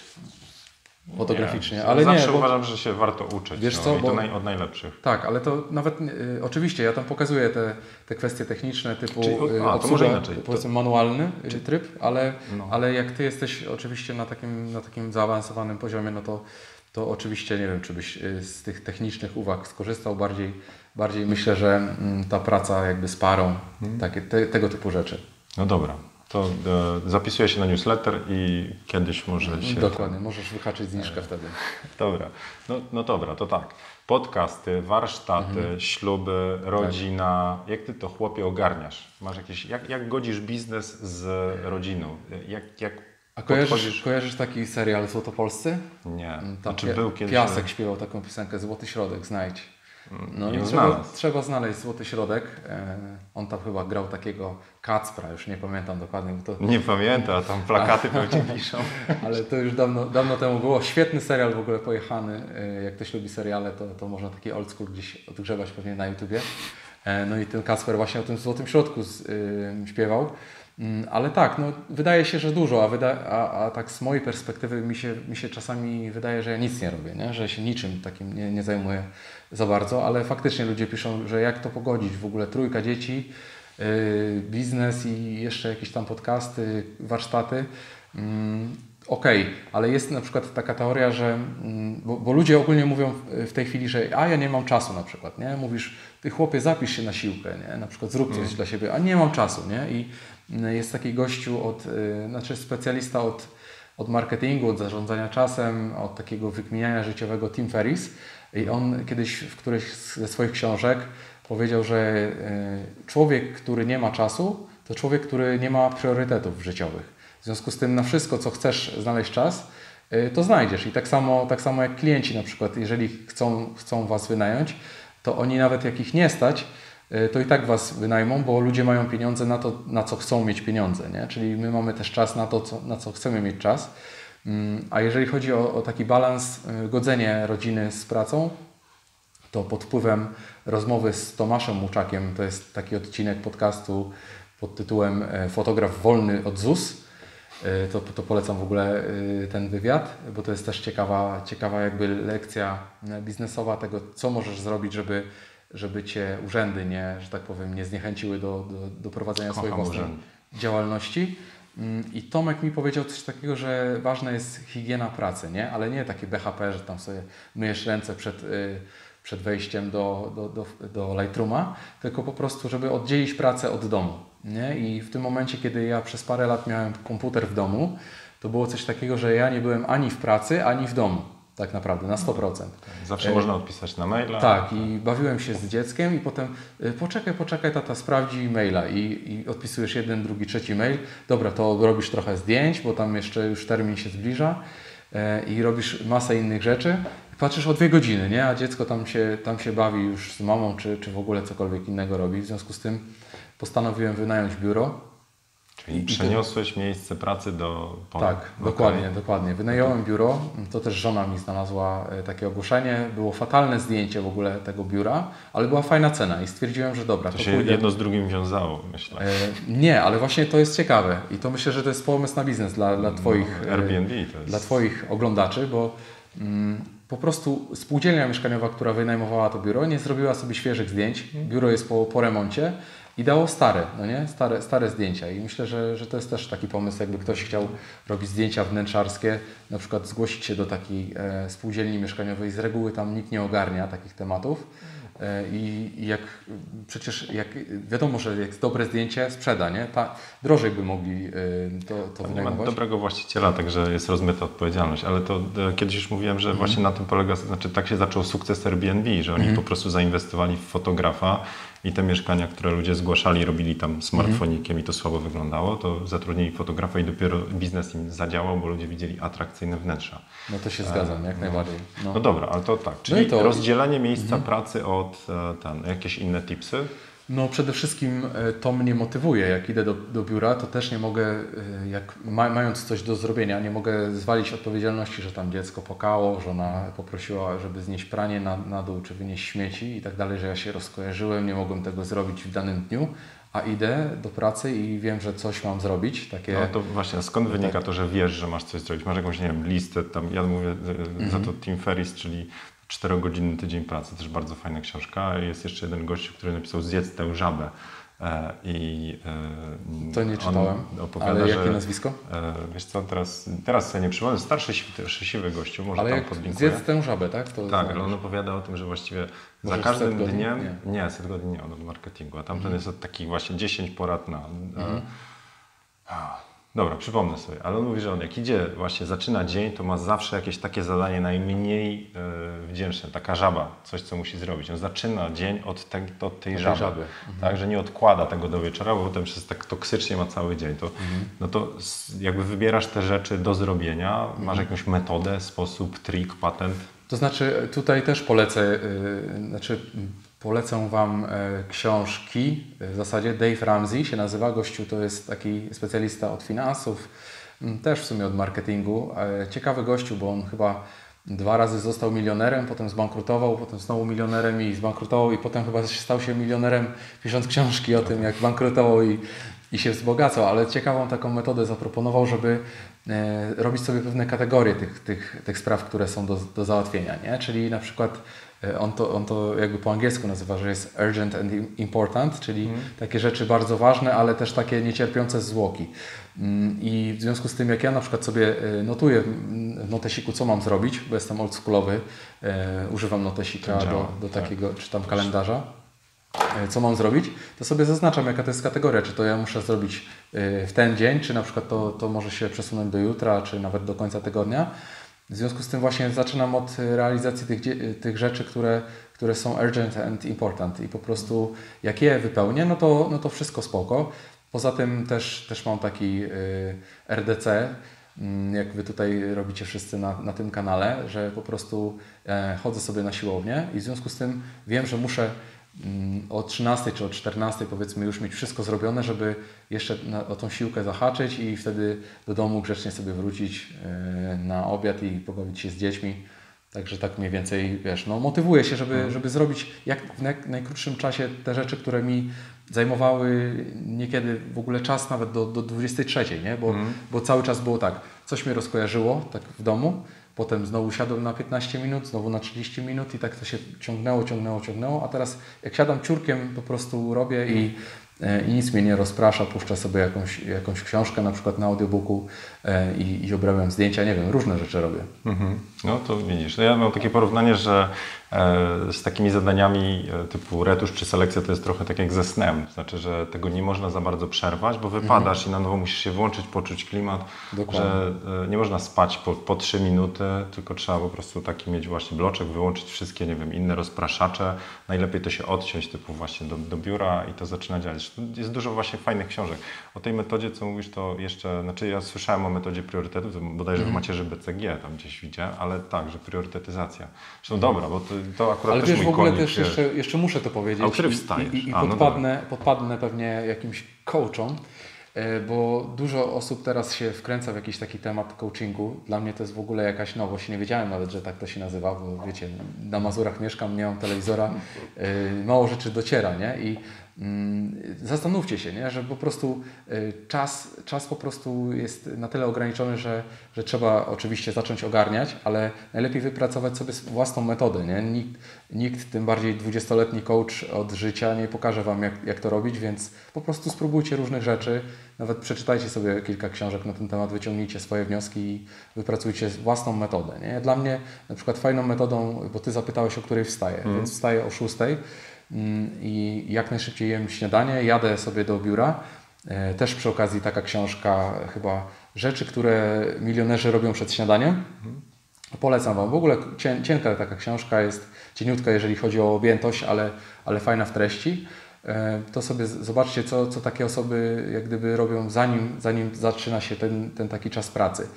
fotograficznie, Nie, ale nie, Zawsze bo, uważam, że się warto uczyć. Wiesz no, co, bo- naj, od najlepszych. Tak, ale to nawet y, oczywiście ja tam pokazuję te, te kwestie techniczne typu Czyli- y, a, to może inaczej. Powiedzmy manualny y, tryb, ale, No. ale jak ty jesteś oczywiście na takim, na takim zaawansowanym poziomie, no to, to oczywiście nie wiem, czy byś y, z tych technicznych uwag skorzystał bardziej. Bardziej myślę, że mm, ta praca jakby z parą, Mhm. takie, te, tego typu rzeczy. No dobra, to e, zapisuję się na newsletter i kiedyś może się... Dokładnie, możesz wyhaczyć zniżkę wtedy. Dobra, no, no dobra, to tak. Podcasty, warsztaty, Mhm. śluby, rodzina. Jak ty to chłopie ogarniasz? Masz jakieś, jak, jak godzisz biznes z rodziną? Jak, jak A kojarzysz, podchodzisz? kojarzysz taki serial Złotopolscy? Nie. Tam Znaczy był kiedyś... Piasek śpiewał taką piosenkę Złoty Środek, znajdź. No I i on trzeba, trzeba znaleźć złoty środek. E, On tam chyba grał takiego Kacpra, już nie pamiętam dokładnie, bo to, Nie pamiętam, tam plakaty pewnie piszą. ale to już dawno, dawno temu było. Świetny serial w ogóle pojechany. E, Jak ktoś lubi seriale, to, to można taki old school gdzieś odgrzebać pewnie na YouTubie. E, No i ten Kacper właśnie o tym złotym środku y, śpiewał. Mm, Ale tak, no, wydaje się, że dużo, a, wyda- a, a tak z mojej perspektywy mi się, mi się czasami wydaje, że ja nic nie robię, nie? że się niczym takim nie, nie zajmuję za bardzo, ale faktycznie ludzie piszą, że jak to pogodzić, w ogóle trójka dzieci, yy, biznes i jeszcze jakieś tam podcasty, warsztaty. Mm, Okej, ale jest na przykład taka teoria, że, mm, bo, bo ludzie ogólnie mówią w- tej chwili, że a ja nie mam czasu na przykład, nie? Mówisz, ty chłopie zapisz się na siłkę, nie? Na przykład zrób coś dla siebie, a nie mam czasu, nie? I mm, jest taki gościu od, y, znaczy specjalista od, od marketingu, od zarządzania czasem, od takiego wykminiania życiowego Tim Ferris i on kiedyś w którejś ze swoich książek powiedział, że y, człowiek, który nie ma czasu, to człowiek, który nie ma priorytetów życiowych. W związku z tym na wszystko, co chcesz znaleźć czas, y, to znajdziesz. I tak samo, tak samo jak klienci na przykład, jeżeli chcą, chcą Was wynająć, to oni nawet jak ich nie stać, y, to i tak Was wynajmą, bo ludzie mają pieniądze na to, na co chcą mieć pieniądze. Nie? Czyli my mamy też czas na to, co, na co chcemy mieć czas. Mm, A jeżeli chodzi o, o taki balans, y, godzenie rodziny z pracą, to pod wpływem rozmowy z Tomaszem Łuczakiem, to jest taki odcinek podcastu pod tytułem e, Fotograf wolny od ZUS. E, To, to polecam w ogóle e, ten wywiad, bo to jest też ciekawa, ciekawa jakby lekcja e, biznesowa tego, co możesz zrobić, żeby, żeby Cię urzędy nie, że tak powiem, nie zniechęciły do, do, do prowadzenia Kocham swojej własnej działalności. Mm, I Tomek mi powiedział coś takiego, że ważna jest higiena pracy, nie? ale nie takie BHP, że tam sobie myjesz ręce przed, przed wejściem do, do, do, do Lightrooma, tylko po prostu, żeby oddzielić pracę od domu. Nie? I w tym momencie, kiedy ja przez parę lat miałem komputer w domu, to było coś takiego, że ja nie byłem ani w pracy, ani w domu. Tak naprawdę, na 100%. Zawsze E, można odpisać na maila. Tak, i bawiłem się z dzieckiem i potem y, poczekaj, poczekaj, tata sprawdzi maila i, i odpisujesz jeden, drugi, trzeci mail. Dobra, to robisz trochę zdjęć, bo tam jeszcze już termin się zbliża e, i robisz masę innych rzeczy. Patrzysz o dwie godziny, nie? A dziecko tam się, tam się bawi już z mamą, czy, czy w ogóle cokolwiek innego robi. W związku z tym postanowiłem wynająć biuro. Czyli przeniosłeś miejsce pracy do pola. Tak, Okej. dokładnie, dokładnie. Wynająłem biuro, to też żona mi znalazła e, takie ogłoszenie. Było fatalne zdjęcie w ogóle tego biura, ale była fajna cena i stwierdziłem, że dobra, To to, się pójdę. jedno z drugim wiązało, myślę. E, nie, ale właśnie to jest ciekawe i to myślę, że to jest pomysł na biznes dla, dla Twoich, No, Airbnb to jest. dla twoich oglądaczy, bo mm, po prostu spółdzielnia mieszkaniowa, która wynajmowała to biuro, nie zrobiła sobie świeżych zdjęć. Biuro jest po, po remoncie i dało stare, no nie? Stare, stare zdjęcia. I myślę, że, że to jest też taki pomysł, jakby ktoś chciał robić zdjęcia wnętrzarskie, na przykład zgłosić się do takiej e, spółdzielni mieszkaniowej. Z reguły tam nikt nie ogarnia takich tematów. E, I, jak przecież jak wiadomo, że jak dobre zdjęcie sprzeda, nie? Ta, drożej by mogli e, to, to ma wynajmować. dobrego właściciela, także jest rozmyta odpowiedzialność, ale to e, kiedyś już mówiłem, że właśnie na tym polega, znaczy tak się zaczął sukces Airbnb, że oni po prostu zainwestowali w fotografa i te mieszkania, które ludzie zgłaszali, robili tam smartfonikiem i to słabo wyglądało, to zatrudnili fotografa i dopiero biznes im zadziałał, bo ludzie widzieli atrakcyjne wnętrza. No to się zgadzam, jak najbardziej. No. No dobra, ale to tak, czyli i to- rozdzielenie miejsca pracy od e, ten, jakieś inne tipsy? No przede wszystkim e, to mnie motywuje. Jak idę do, do biura, to też nie mogę, e, jak ma, mając coś do zrobienia, nie mogę zwalić odpowiedzialności, że tam dziecko pokało, żona poprosiła, żeby znieść pranie na, na dół, czy wynieść śmieci i tak dalej, że ja się rozkojarzyłem, nie mogłem tego zrobić w danym dniu, a idę do pracy i wiem, że coś mam zrobić, takie... No to właśnie, skąd wynika to, że wiesz, że masz coś zrobić? Masz jakąś, nie wiem, listę, tam ja mówię e, Mhm. za to Tim Ferris, czyli 4-godzinny tydzień pracy, też bardzo fajna książka. Jest jeszcze jeden gościu, który napisał Zjedz tę żabę. E, I e, To nie czytałem, opowiada, ale jakie że, nazwisko? E, wiesz co, teraz, teraz sobie nie przypomnę, starszy siwy, gościu, może Ale tam podlinkuję. zjedz tę żabę, tak? To Tak, znasz. ale on opowiada o tym, że właściwie za Możesz każdym set godzin? dniem. Nie. Mhm. Nie, set godzin nie, on od marketingu, a tamten jest od takich właśnie 10 porad na. E, a, dobra, przypomnę sobie, ale on mówi, że on jak idzie, właśnie zaczyna dzień, to ma zawsze jakieś takie zadanie najmniej e, wdzięczne, taka żaba, coś co musi zrobić. On zaczyna dzień od, te, od tej tej żaby, żaby. tak, że nie odkłada tego do wieczora, bo potem przez tak toksycznie ma cały dzień. To, No to jakby wybierasz te rzeczy do zrobienia, masz jakąś metodę, sposób, trik, patent. To znaczy tutaj też polecę, yy, znaczy polecę Wam yy, książki, w zasadzie Dave Ramsey się nazywa, gościu to jest taki specjalista od finansów, yy, też w sumie od marketingu. Yy, ciekawy gościu, bo on chyba dwa razy został milionerem, potem zbankrutował, potem znowu milionerem i zbankrutował i potem chyba stał się milionerem pisząc książki o tym, jak bankrutował i, i się wzbogacał, ale ciekawą taką metodę zaproponował, żeby e, robić sobie pewne kategorie tych, tych, tych spraw, które są do, do załatwienia, nie? czyli na przykład e, on to, on to jakby po angielsku nazywa, że jest urgent and important, czyli mm. takie rzeczy bardzo ważne, ale też takie niecierpiące zwłoki. Mm, I w związku z tym, jak ja na przykład sobie e, notuję w notesiku, co mam zrobić, bo jestem oldschoolowy, używam notesika do, do tak. takiego, tak. czy tam kalendarza, co mam zrobić, to sobie zaznaczam, jaka to jest kategoria, czy to ja muszę zrobić w ten dzień, czy na przykład to, to może się przesunąć do jutra, czy nawet do końca tygodnia. W związku z tym właśnie zaczynam od realizacji tych, tych rzeczy, które, które są urgent and important i po prostu jak je wypełnię, no to, no to wszystko spoko. Poza tym też, też mam taki RDC, mm, jak Wy tutaj robicie wszyscy na, na tym kanale, że po prostu e, chodzę sobie na siłownię i w związku z tym wiem, że muszę o 13 czy o 14 powiedzmy już mieć wszystko zrobione, żeby jeszcze na, o tą siłkę zahaczyć i wtedy do domu grzecznie sobie wrócić e, na obiad i pobawić się z dziećmi. Także tak mniej więcej, wiesz, no motywuję się, żeby, mhm. żeby zrobić jak w najkrótszym czasie te rzeczy, które mi zajmowały niekiedy w ogóle czas nawet do, do 23, nie? Bo, mm. bo cały czas było tak, coś mnie rozkojarzyło tak w domu, potem znowu siadłem na 15 minut, znowu na 30 minut i tak to się ciągnęło, ciągnęło, ciągnęło, a teraz jak siadam ciurkiem po prostu robię i E, i nic mnie nie rozprasza, puszczę sobie jakąś, jakąś książkę na przykład na audiobooku i, i obrabiam zdjęcia, nie wiem, różne rzeczy robię. Mhm. No to widzisz, ja mam takie porównanie, że e, z takimi zadaniami typu retusz czy selekcja to jest trochę tak jak ze snem. Znaczy, że tego nie można za bardzo przerwać, bo wypadasz mhm. i na nowo musisz się włączyć, poczuć klimat, Dokładnie. że nie można spać po, po 3 minuty, tylko trzeba po prostu taki mieć właśnie bloczek, wyłączyć wszystkie, nie wiem, inne rozpraszacze. Najlepiej to się odciąć typu właśnie do, do biura i to zaczyna działać jest dużo właśnie fajnych książek. O tej metodzie, co mówisz, to jeszcze, znaczy ja słyszałem o metodzie priorytetów, bodajże mm. w macierzy BCG tam gdzieś widziałem, ale tak, że priorytetyzacja. Zresztą dobra, bo to, to akurat ale też wiesz, mój w ogóle konik, też jeszcze, jeszcze muszę to powiedzieć. A który wstajesz? I, i, i no podpadnę, no podpadnę pewnie jakimś coachom, e, bo dużo osób teraz się wkręca w jakiś taki temat coachingu. Dla mnie to jest w ogóle jakaś nowość. Nie wiedziałem nawet, że tak to się nazywa, bo wiecie, na Mazurach mieszkam, nie mam telewizora, e, mało rzeczy dociera, nie? I zastanówcie się, nie? że po prostu y, czas, czas po prostu jest na tyle ograniczony, że, że trzeba oczywiście zacząć ogarniać, ale najlepiej wypracować sobie własną metodę. Nie? Nikt, nikt, tym bardziej 20-letni coach od życia nie pokaże Wam jak, jak to robić, więc po prostu spróbujcie różnych rzeczy, nawet przeczytajcie sobie kilka książek na ten temat, wyciągnijcie swoje wnioski i wypracujcie własną metodę. Nie? Dla mnie na przykład fajną metodą, bo Ty zapytałeś o której wstaję, mm. więc wstaję o 6 Mm, i jak najszybciej jem śniadanie, jadę sobie do biura. E, też przy okazji taka książka chyba rzeczy, które milionerzy robią przed śniadaniem. Polecam Wam. W ogóle cienka taka książka jest, cieniutka jeżeli chodzi o objętość, ale, ale fajna w treści. E, to sobie zobaczcie, co, co takie osoby jak gdyby robią zanim, zanim zaczyna się ten, ten taki czas pracy.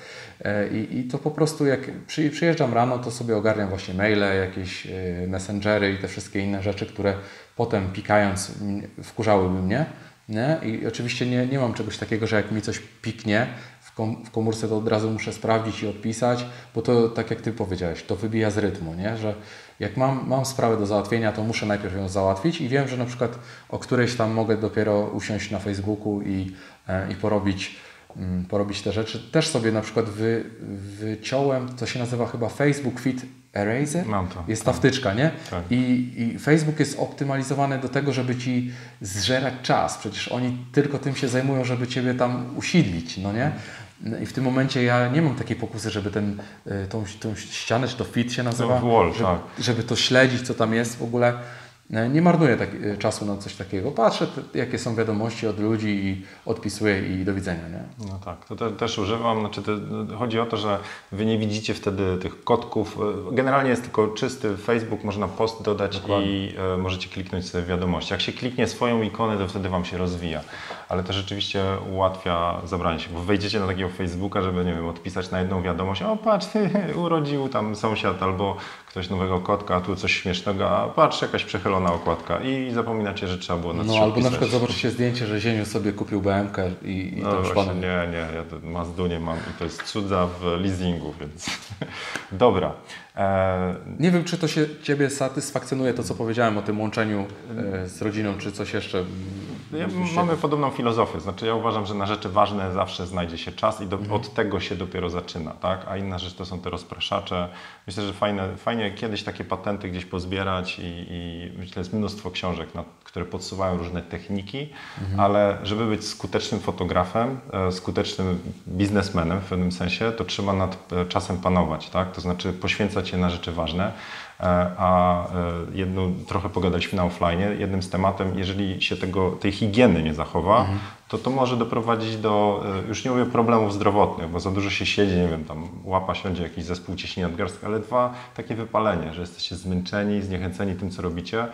E, I, I to po prostu jak przy, przyjeżdżam rano, to sobie ogarniam właśnie maile, jakieś e, messengery i te wszystkie inne rzeczy, które potem pikając wkurzałyby mnie. Nie? I oczywiście nie, nie mam czegoś takiego, że jak mi coś piknie, w komórce to od razu muszę sprawdzić i odpisać, bo to tak jak Ty powiedziałeś, to wybija z rytmu, nie? że jak mam, mam sprawę do załatwienia, to muszę najpierw ją załatwić i wiem, że na przykład o którejś tam mogę dopiero usiąść na Facebooku i, e, i porobić, mm, porobić te rzeczy. Też sobie na przykład wy, wyciąłem, to się nazywa chyba Facebook Fit Eraser. Mam to. Jest ta wtyczka, nie? Tak. I, I Facebook jest optymalizowany do tego, żeby Ci zżerać czas. Przecież oni tylko tym się zajmują, żeby Ciebie tam usidlić, no nie? No I w tym momencie ja nie mam takiej pokusy, żeby ten, y, tą, tą ścianę, czy to fit się nazywa, no, wall, żeby, tak. żeby to śledzić, co tam jest w ogóle. E, nie marnuję tak, e, czasu na coś takiego. Patrzę, jakie są wiadomości od ludzi i odpisuję i do widzenia. Nie? No tak, to te, też używam. Znaczy, chodzi o to, że Wy nie widzicie wtedy tych kotków. E, generalnie jest tylko czysty Facebook, można post dodać Dokładnie. i e, możecie kliknąć sobie wiadomości. Jak się kliknie swoją ikonę, to wtedy Wam się rozwija. ale to rzeczywiście ułatwia zabranie się, bo wejdziecie na takiego Facebooka, żeby, nie wiem, odpisać na jedną wiadomość, o patrz, ty urodził tam sąsiad albo ktoś nowego kotka, a tu coś śmiesznego, a patrz, jakaś przechylona okładka i zapominacie, że trzeba było na No albo na odpisać. przykład zobaczycie zdjęcie, że Zieniu sobie kupił BMK i, i No właśnie, nie, nie, ja to Mazdu nie mam i to jest cudza w leasingu, więc dobra. E, Nie wiem, czy to się Ciebie satysfakcjonuje, to co powiedziałem o tym łączeniu e, z rodziną, czy coś jeszcze. Mm, Ja, mamy podobną filozofię, znaczy ja uważam, że na rzeczy ważne zawsze znajdzie się czas i do, Mhm. od tego się dopiero zaczyna, tak? A inna rzecz to są te rozpraszacze. Myślę, że fajne, fajnie kiedyś takie patenty gdzieś pozbierać i, i myślę, jest mnóstwo książek, na, które podsuwają różne techniki, Mhm. ale żeby być skutecznym fotografem, e, skutecznym biznesmenem w pewnym sensie, to trzeba nad e, czasem panować, tak? To znaczy poświęcać się na rzeczy ważne. E, A e, jedną, trochę pogadaliśmy na offline, jednym z tematem, jeżeli się tego, tej higieny nie zachowa, to to może doprowadzić do, e, już nie mówię problemów zdrowotnych, bo za dużo się siedzi, nie wiem, tam łapa siądzie jakiś zespół ciśnień nadgarstka, ale dwa, takie wypalenie, że jesteście zmęczeni, zniechęceni tym, co robicie.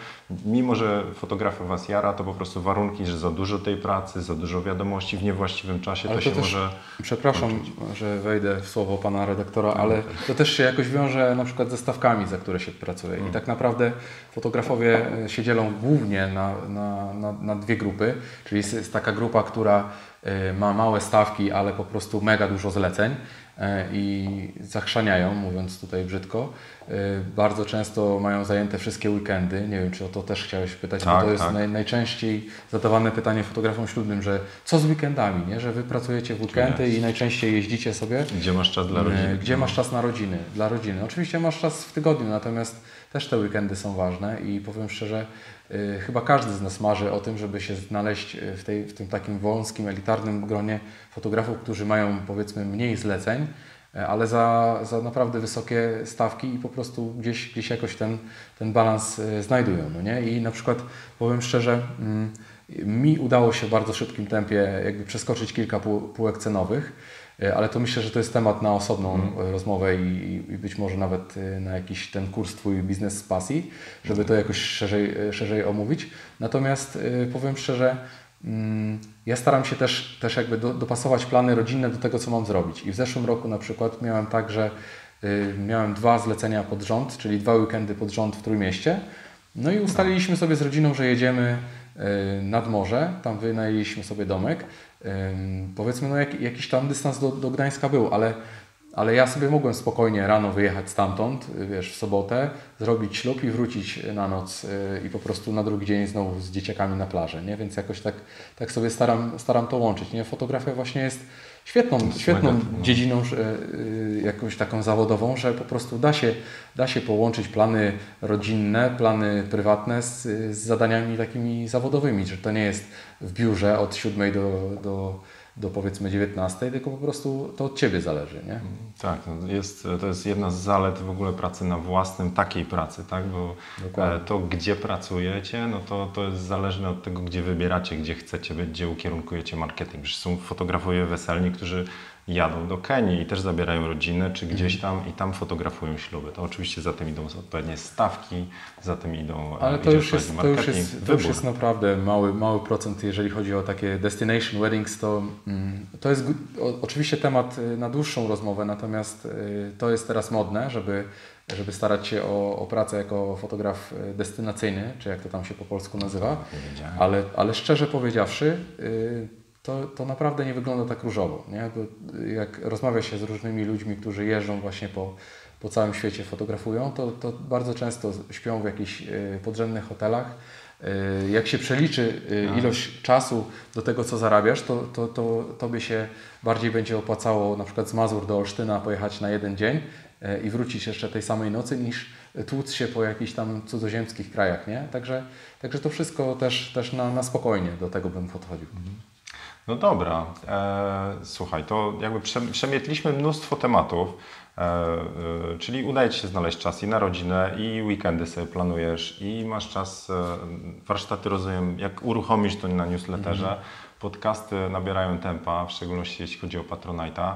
Mimo, że fotografia Was jara, to po prostu warunki, że za dużo tej pracy, za dużo wiadomości w niewłaściwym czasie, Ale to to się też- może... Przepraszam, że wejdę w słowo pana redaktora, ale to też się jakoś wiąże na przykład ze stawkami, za które się pracuje. I tak naprawdę fotografowie się dzielą głównie na, na, na, na dwie grupy, czyli jest taka grupa, która e, ma małe stawki, ale po prostu mega dużo zleceń e, i zachrzaniają, mówiąc tutaj brzydko. E, Bardzo często mają zajęte wszystkie weekendy. Nie wiem, czy o to też chciałeś pytać, Tak, bo to jest tak. naj, najczęściej zadawane pytanie fotografom ślubnym, że co z weekendami, nie? że wy pracujecie w weekendy i najczęściej jeździcie sobie. Gdzie masz czas dla rodziny? Gdzie masz czas na rodziny, dla rodziny? Oczywiście masz czas w tygodniu, natomiast też te weekendy są ważne i powiem szczerze, chyba każdy z nas marzy o tym, żeby się znaleźć y, w, tej, w tym takim wąskim, elitarnym gronie fotografów, którzy mają powiedzmy mniej zleceń, y, ale za, za naprawdę wysokie stawki i po prostu gdzieś, gdzieś jakoś ten, ten balans y, znajdują. No nie? I na przykład powiem szczerze, mm, mi udało się w bardzo szybkim tempie jakby przeskoczyć kilka pół, półek cenowych. E, Ale to myślę, że to jest temat na osobną e, rozmowę i, i być może nawet e, na jakiś ten kurs Twój biznes z pasji, żeby to jakoś szerzej, e, szerzej omówić. Natomiast powiem szczerze, mm, ja staram się też, też jakby do, dopasować plany rodzinne do tego, co mam zrobić. I w zeszłym roku na przykład miałem tak, że miałem dwa zlecenia pod rząd, czyli dwa weekendy pod rząd w Trójmieście. No i ustaliliśmy sobie z rodziną, że jedziemy nad morze, tam wynajęliśmy sobie domek. Powiedzmy, no jak, jakiś tam dystans do, do Gdańska był, ale, ale ja sobie mogłem spokojnie rano wyjechać stamtąd, wiesz, w sobotę, zrobić ślub i wrócić na noc y, i po prostu na drugi dzień znowu z dzieciakami na plażę, nie? Więc jakoś tak, tak sobie staram, staram to łączyć, nie? Fotografia właśnie jest świetną, świetną mega, no. dziedziną że, y, jakąś taką zawodową, że po prostu da się, da się połączyć plany rodzinne, plany prywatne z, z zadaniami takimi zawodowymi, że to nie jest w biurze od 7 do, do, do powiedzmy 19, tylko po prostu to od Ciebie zależy, nie? Tak, jest, to jest jedna z zalet w ogóle pracy na własnym, takiej pracy, tak? Bo Dokładnie. e, to, gdzie pracujecie, no to, to jest zależne od tego, gdzie wybieracie, gdzie chcecie być, gdzie ukierunkujecie marketing. Że są fotografowie weselni, którzy jadą do Kenii i też zabierają rodzinę, czy Mhm. gdzieś tam i tam fotografują śluby. To oczywiście za tym idą odpowiednie stawki, za tym idą e, Ale to już, jest, to, już jest, to już jest naprawdę mały, mały procent, jeżeli chodzi o takie destination weddings, to, mm, to jest o, oczywiście temat y, na dłuższą rozmowę, natomiast y, to jest teraz modne, żeby, żeby starać się o, o pracę jako fotograf y, destynacyjny, czy jak to tam się po polsku nazywa, ale, ale szczerze powiedziawszy, y, to, to naprawdę nie wygląda tak różowo. Nie? Jak rozmawia się z różnymi ludźmi, którzy jeżdżą właśnie po, po całym świecie, fotografują, to, to bardzo często śpią w jakichś y, podrzędnych hotelach. Y, Jak się przeliczy y, ilość czasu do tego, co zarabiasz, to, to, to tobie się bardziej będzie opłacało na przykład z Mazur do Olsztyna pojechać na jeden dzień i wrócić jeszcze tej samej nocy, niż tłuc się po jakichś tam cudzoziemskich krajach, nie? Także, także to wszystko też, też na, na spokojnie do tego bym podchodził. No dobra, e, słuchaj, to jakby prze, przemietliśmy mnóstwo tematów, e, e, czyli udaje Ci się znaleźć czas i na rodzinę, i weekendy sobie planujesz, i masz czas, e, warsztaty rozumiem, jak uruchomisz to na newsletterze, podcasty nabierają tempa, w szczególności jeśli chodzi o Patronite'a.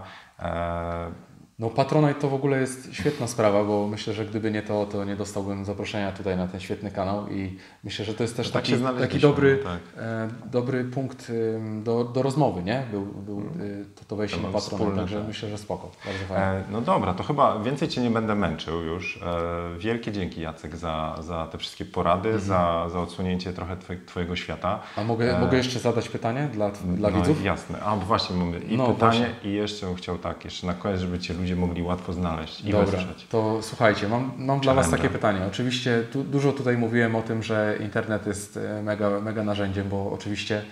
E, No Patronite to w ogóle jest świetna sprawa, bo myślę, że gdyby nie to, to nie dostałbym zaproszenia tutaj na ten świetny kanał i myślę, że to jest też No tak taki, taki dobry, tak. e, dobry punkt ym, do, do rozmowy, nie? Był, był y, to, to wejście To na Patronite, także tak. myślę, że spoko, bardzo fajnie. E, no dobra, to chyba więcej Cię nie będę męczył już. E, wielkie dzięki Jacek za, za te wszystkie porady, Mhm. za, za odsłonięcie trochę twoje, Twojego świata. A mogę, e, mogę jeszcze zadać pytanie dla, dla no, widzów? Jasne. A właśnie, mamy i No, pytanie właśnie. i jeszcze bym chciał tak, jeszcze na koniec, żeby Cię ludzie mogli łatwo znaleźć i Dobra, wesprzeć. to słuchajcie, mam, mam dla Was takie pytanie. Oczywiście tu, dużo tutaj mówiłem o tym, że internet jest e, mega, mega narzędziem, bo oczywiście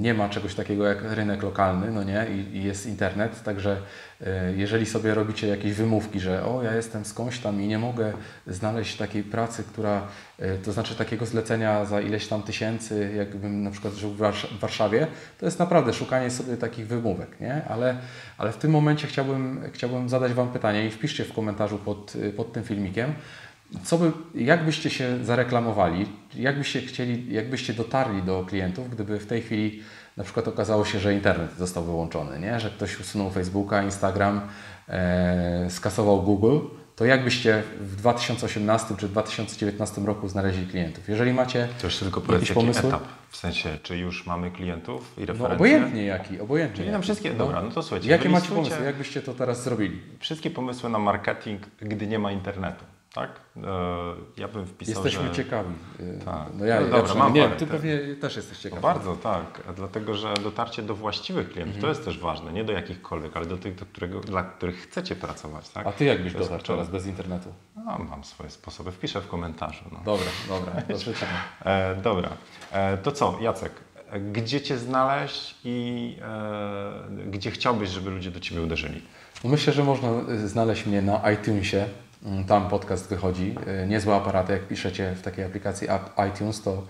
nie ma czegoś takiego jak rynek lokalny, no nie, i, i jest internet, także e, jeżeli sobie robicie jakieś wymówki, że o, ja jestem skądś tam i nie mogę znaleźć takiej pracy, która, e, to znaczy takiego zlecenia za ileś tam tysięcy, jakbym na przykład żył w Warsz- w Warszawie, to jest naprawdę szukanie sobie takich wymówek, nie? Ale, ale w tym momencie chciałbym, chciałbym zadać Wam pytanie i wpiszcie w komentarzu pod, pod tym filmikiem, co by, jak byście się zareklamowali, jak byście chcieli, jak byście dotarli do klientów, gdyby w tej chwili na przykład okazało się, że internet został wyłączony, nie? że ktoś usunął Facebooka, Instagram, e, skasował Google, to jak byście w 2018 czy 2019 roku znaleźli klientów? Jeżeli macie To jeszcze tylko powiedz, jaki pomysły? etap? W sensie, czy już mamy klientów i No referencje? obojętnie jaki, obojętnie. Czyli na jaki. wszystkie, dobra, no to słuchajcie. Jakie macie pomysły? Jak byście to teraz zrobili? Wszystkie pomysły na marketing, gdy nie ma internetu, tak? E, ja bym wpisał, Jesteśmy że... ciekawi. Tak. No ja, No ja dobra, przynajmniej- mam nie, ty tak. pewnie też jesteś No ciekawy. bardzo tak, dlatego że dotarcie do właściwych klientów to jest też ważne, nie do jakichkolwiek, ale do tych, do którego, dla których chcecie pracować, tak? A ty jak byś dotarł teraz bez internetu? No, mam swoje sposoby, wpiszę w komentarzu. No. Dobra, dobra. E, dobra, e, to co, Jacek, e, gdzie Cię znaleźć i e, gdzie chciałbyś, żeby ludzie do Ciebie uderzyli? No myślę, że można znaleźć mnie na iTunesie. Mm, Tam podcast wychodzi. Y, Niezłe aparaty, jak piszecie w takiej aplikacji app iTunes, to,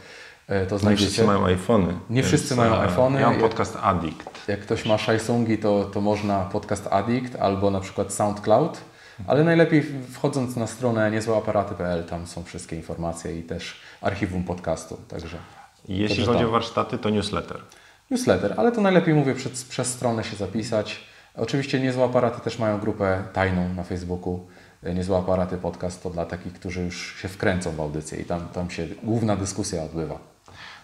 y, to Nie znajdziecie. wszyscy mają iPhony. Nie wszyscy mają e, iPhony. Ja mam podcast Addict. Jak ktoś ma Shaisungi, to, to można podcast Addict albo na przykład SoundCloud. Ale najlepiej wchodząc na stronę niezłeaparaty.pl, tam są wszystkie informacje i też archiwum podcastu. Także Jeśli Także chodzi tam. o warsztaty, to newsletter. Newsletter, ale to najlepiej mówię przez, przez stronę się zapisać. Oczywiście Niezłe Aparaty też mają grupę tajną na Facebooku. Niezłe Aparaty Podcast to dla takich, którzy już się wkręcą w audycję i tam, tam się główna dyskusja odbywa.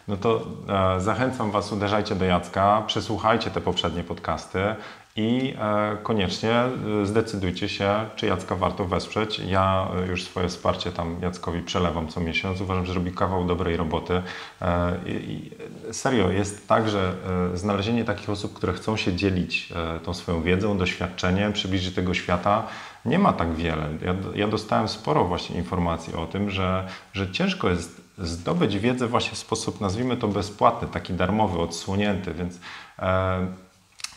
No to e, zachęcam Was, uderzajcie do Jacka, przesłuchajcie te poprzednie podcasty i e, koniecznie e, zdecydujcie się, czy Jacka warto wesprzeć. Ja e, już swoje wsparcie tam Jackowi przelewam co miesiąc. Uważam, że robi kawał dobrej roboty. E, i, serio, jest tak, że e, znalezienie takich osób, które chcą się dzielić e, tą swoją wiedzą, doświadczeniem, przybliżyć tego świata, nie ma tak wiele. Ja, ja dostałem sporo właśnie informacji o tym, że, że ciężko jest zdobyć wiedzę właśnie w sposób, nazwijmy to bezpłatny, taki darmowy, odsłonięty, więc e,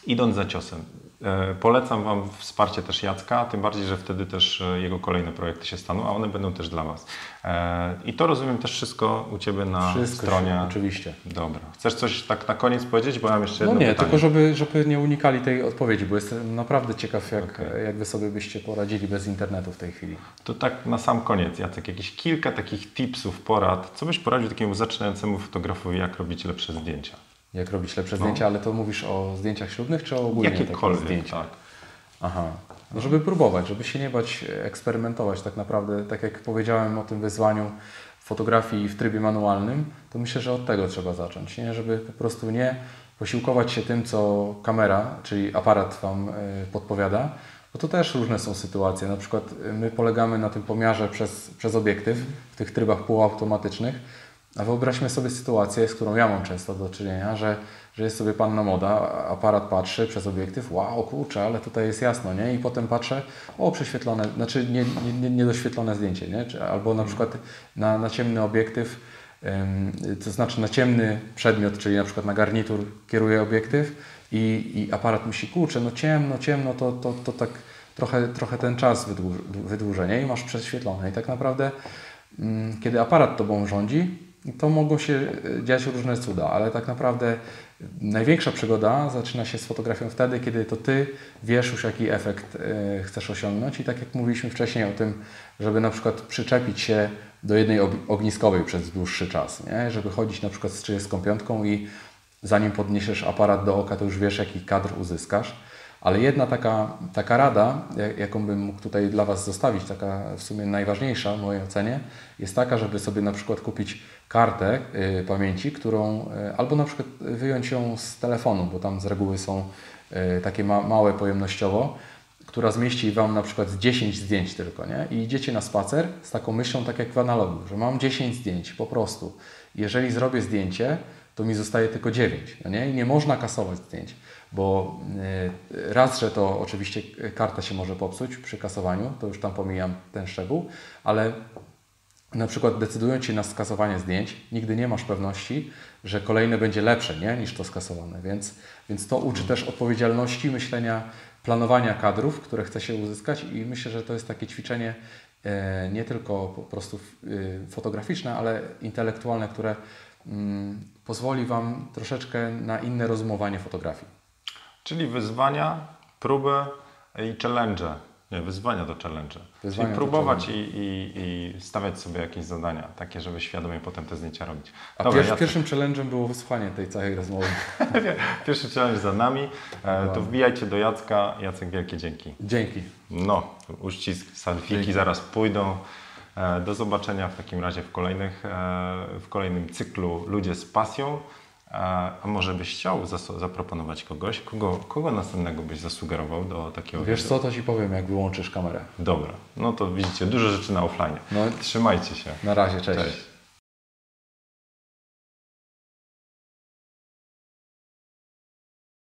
idąc za ciosem, e, polecam Wam wsparcie też Jacka, tym bardziej, że wtedy też e, jego kolejne projekty się staną, a one będą też dla Was. E, I to rozumiem też wszystko u Ciebie na Wszystko stronie. się, oczywiście. Dobra. Chcesz coś tak na koniec powiedzieć, bo ja mam jeszcze No nie, pytanie. tylko żeby, żeby nie unikali tej odpowiedzi, bo jestem naprawdę ciekaw, jak, Okej. jak Wy sobie byście poradzili bez internetu w tej chwili. To tak na sam koniec, Jacek, jakieś kilka takich tipsów, porad. Co byś poradził takiemu zaczynającemu fotografowi, jak robić lepsze zdjęcia? Jak robić lepsze No. zdjęcia, ale to mówisz o zdjęciach ślubnych, czy o ogólnie Jakiekolwiek, tak. Aha. No żeby próbować, żeby się nie bać eksperymentować tak naprawdę. Tak jak powiedziałem o tym wyzwaniu fotografii w trybie manualnym, to myślę, że od tego trzeba zacząć. Nie? Żeby po prostu nie posiłkować się tym, co kamera, czyli aparat Wam e, podpowiada, bo to też różne są sytuacje. Na przykład e, my polegamy na tym pomiarze przez, przez obiektyw w tych trybach półautomatycznych, a wyobraźmy sobie sytuację, z którą ja mam często do czynienia, że, że jest sobie panna moda, aparat patrzy przez obiektyw, wow, kurczę, ale tutaj jest jasno, nie? I potem patrzę, o, prześwietlone, znaczy nie, nie, nie, niedoświetlone zdjęcie, nie? Albo na przykład na, na ciemny obiektyw, ym, to znaczy na ciemny przedmiot, czyli na przykład na garnitur kieruje obiektyw i, i aparat myśli, kurczę, no ciemno, ciemno, to, to, to tak trochę, trochę ten czas wydłuży, wydłużę, nie? I masz prześwietlone. I tak naprawdę Mm, kiedy aparat tobą rządzi, to mogą się e, dziać różne cuda, ale tak naprawdę największa przygoda zaczyna się z fotografią wtedy, kiedy to ty wiesz już jaki efekt e, chcesz osiągnąć i tak jak mówiliśmy wcześniej o tym, żeby na przykład przyczepić się do jednej og- ogniskowej przez dłuższy czas, nie? żeby chodzić na przykład z 35 i zanim podniesiesz aparat do oka, to już wiesz jaki kadr uzyskasz. Ale jedna taka, taka rada, jak- jaką bym mógł tutaj dla Was zostawić, taka w sumie najważniejsza w mojej ocenie, jest taka, żeby sobie na przykład kupić kartę y, pamięci, którą y, albo na przykład wyjąć ją z telefonu, bo tam z reguły są y, takie ma, małe pojemnościowo, która zmieści Wam na przykład z 10 zdjęć tylko, nie? I idziecie na spacer z taką myślą, tak jak w analogu, że mam 10 zdjęć po prostu. Jeżeli zrobię zdjęcie, to mi zostaje tylko 9, no nie? I nie można kasować zdjęć, bo y, raz, że to oczywiście karta się może popsuć przy kasowaniu, to już tam pomijam ten szczegół, ale na przykład decydując się na skasowanie zdjęć, nigdy nie masz pewności, że kolejne będzie lepsze nie? niż to skasowane, więc, więc to uczy też odpowiedzialności, myślenia, planowania kadrów, które chce się uzyskać i myślę, że to jest takie ćwiczenie e, nie tylko po prostu y, fotograficzne, ale intelektualne, które mm, pozwoli Wam troszeczkę na inne rozumowanie fotografii. Czyli wyzwania, próby i challenge. Nie, wyzwania to challenge. Wyzwania Czyli próbować i, i, i stawiać sobie jakieś zadania, takie, żeby świadomie potem te zdjęcia robić. A Dobra, pier- Jacek, pierwszym challenge'em było wysłuchanie tej całej rozmowy. pierwszy challenge za nami. E, to wbijajcie do Jacka. Jacek, wielkie dzięki. Dzięki. No, uścisk, salfiki Dzięki. zaraz pójdą. E, Do zobaczenia w takim razie w, kolejnych, e, w kolejnym cyklu Ludzie z pasją. A może byś chciał zaproponować kogoś? Kogo, kogo następnego byś zasugerował do takiego Wiesz co, to Ci powiem, jak wyłączysz kamerę. Dobra, no to widzicie, dużo rzeczy na offline. No, Trzymajcie się. na razie, cześć. Cześć.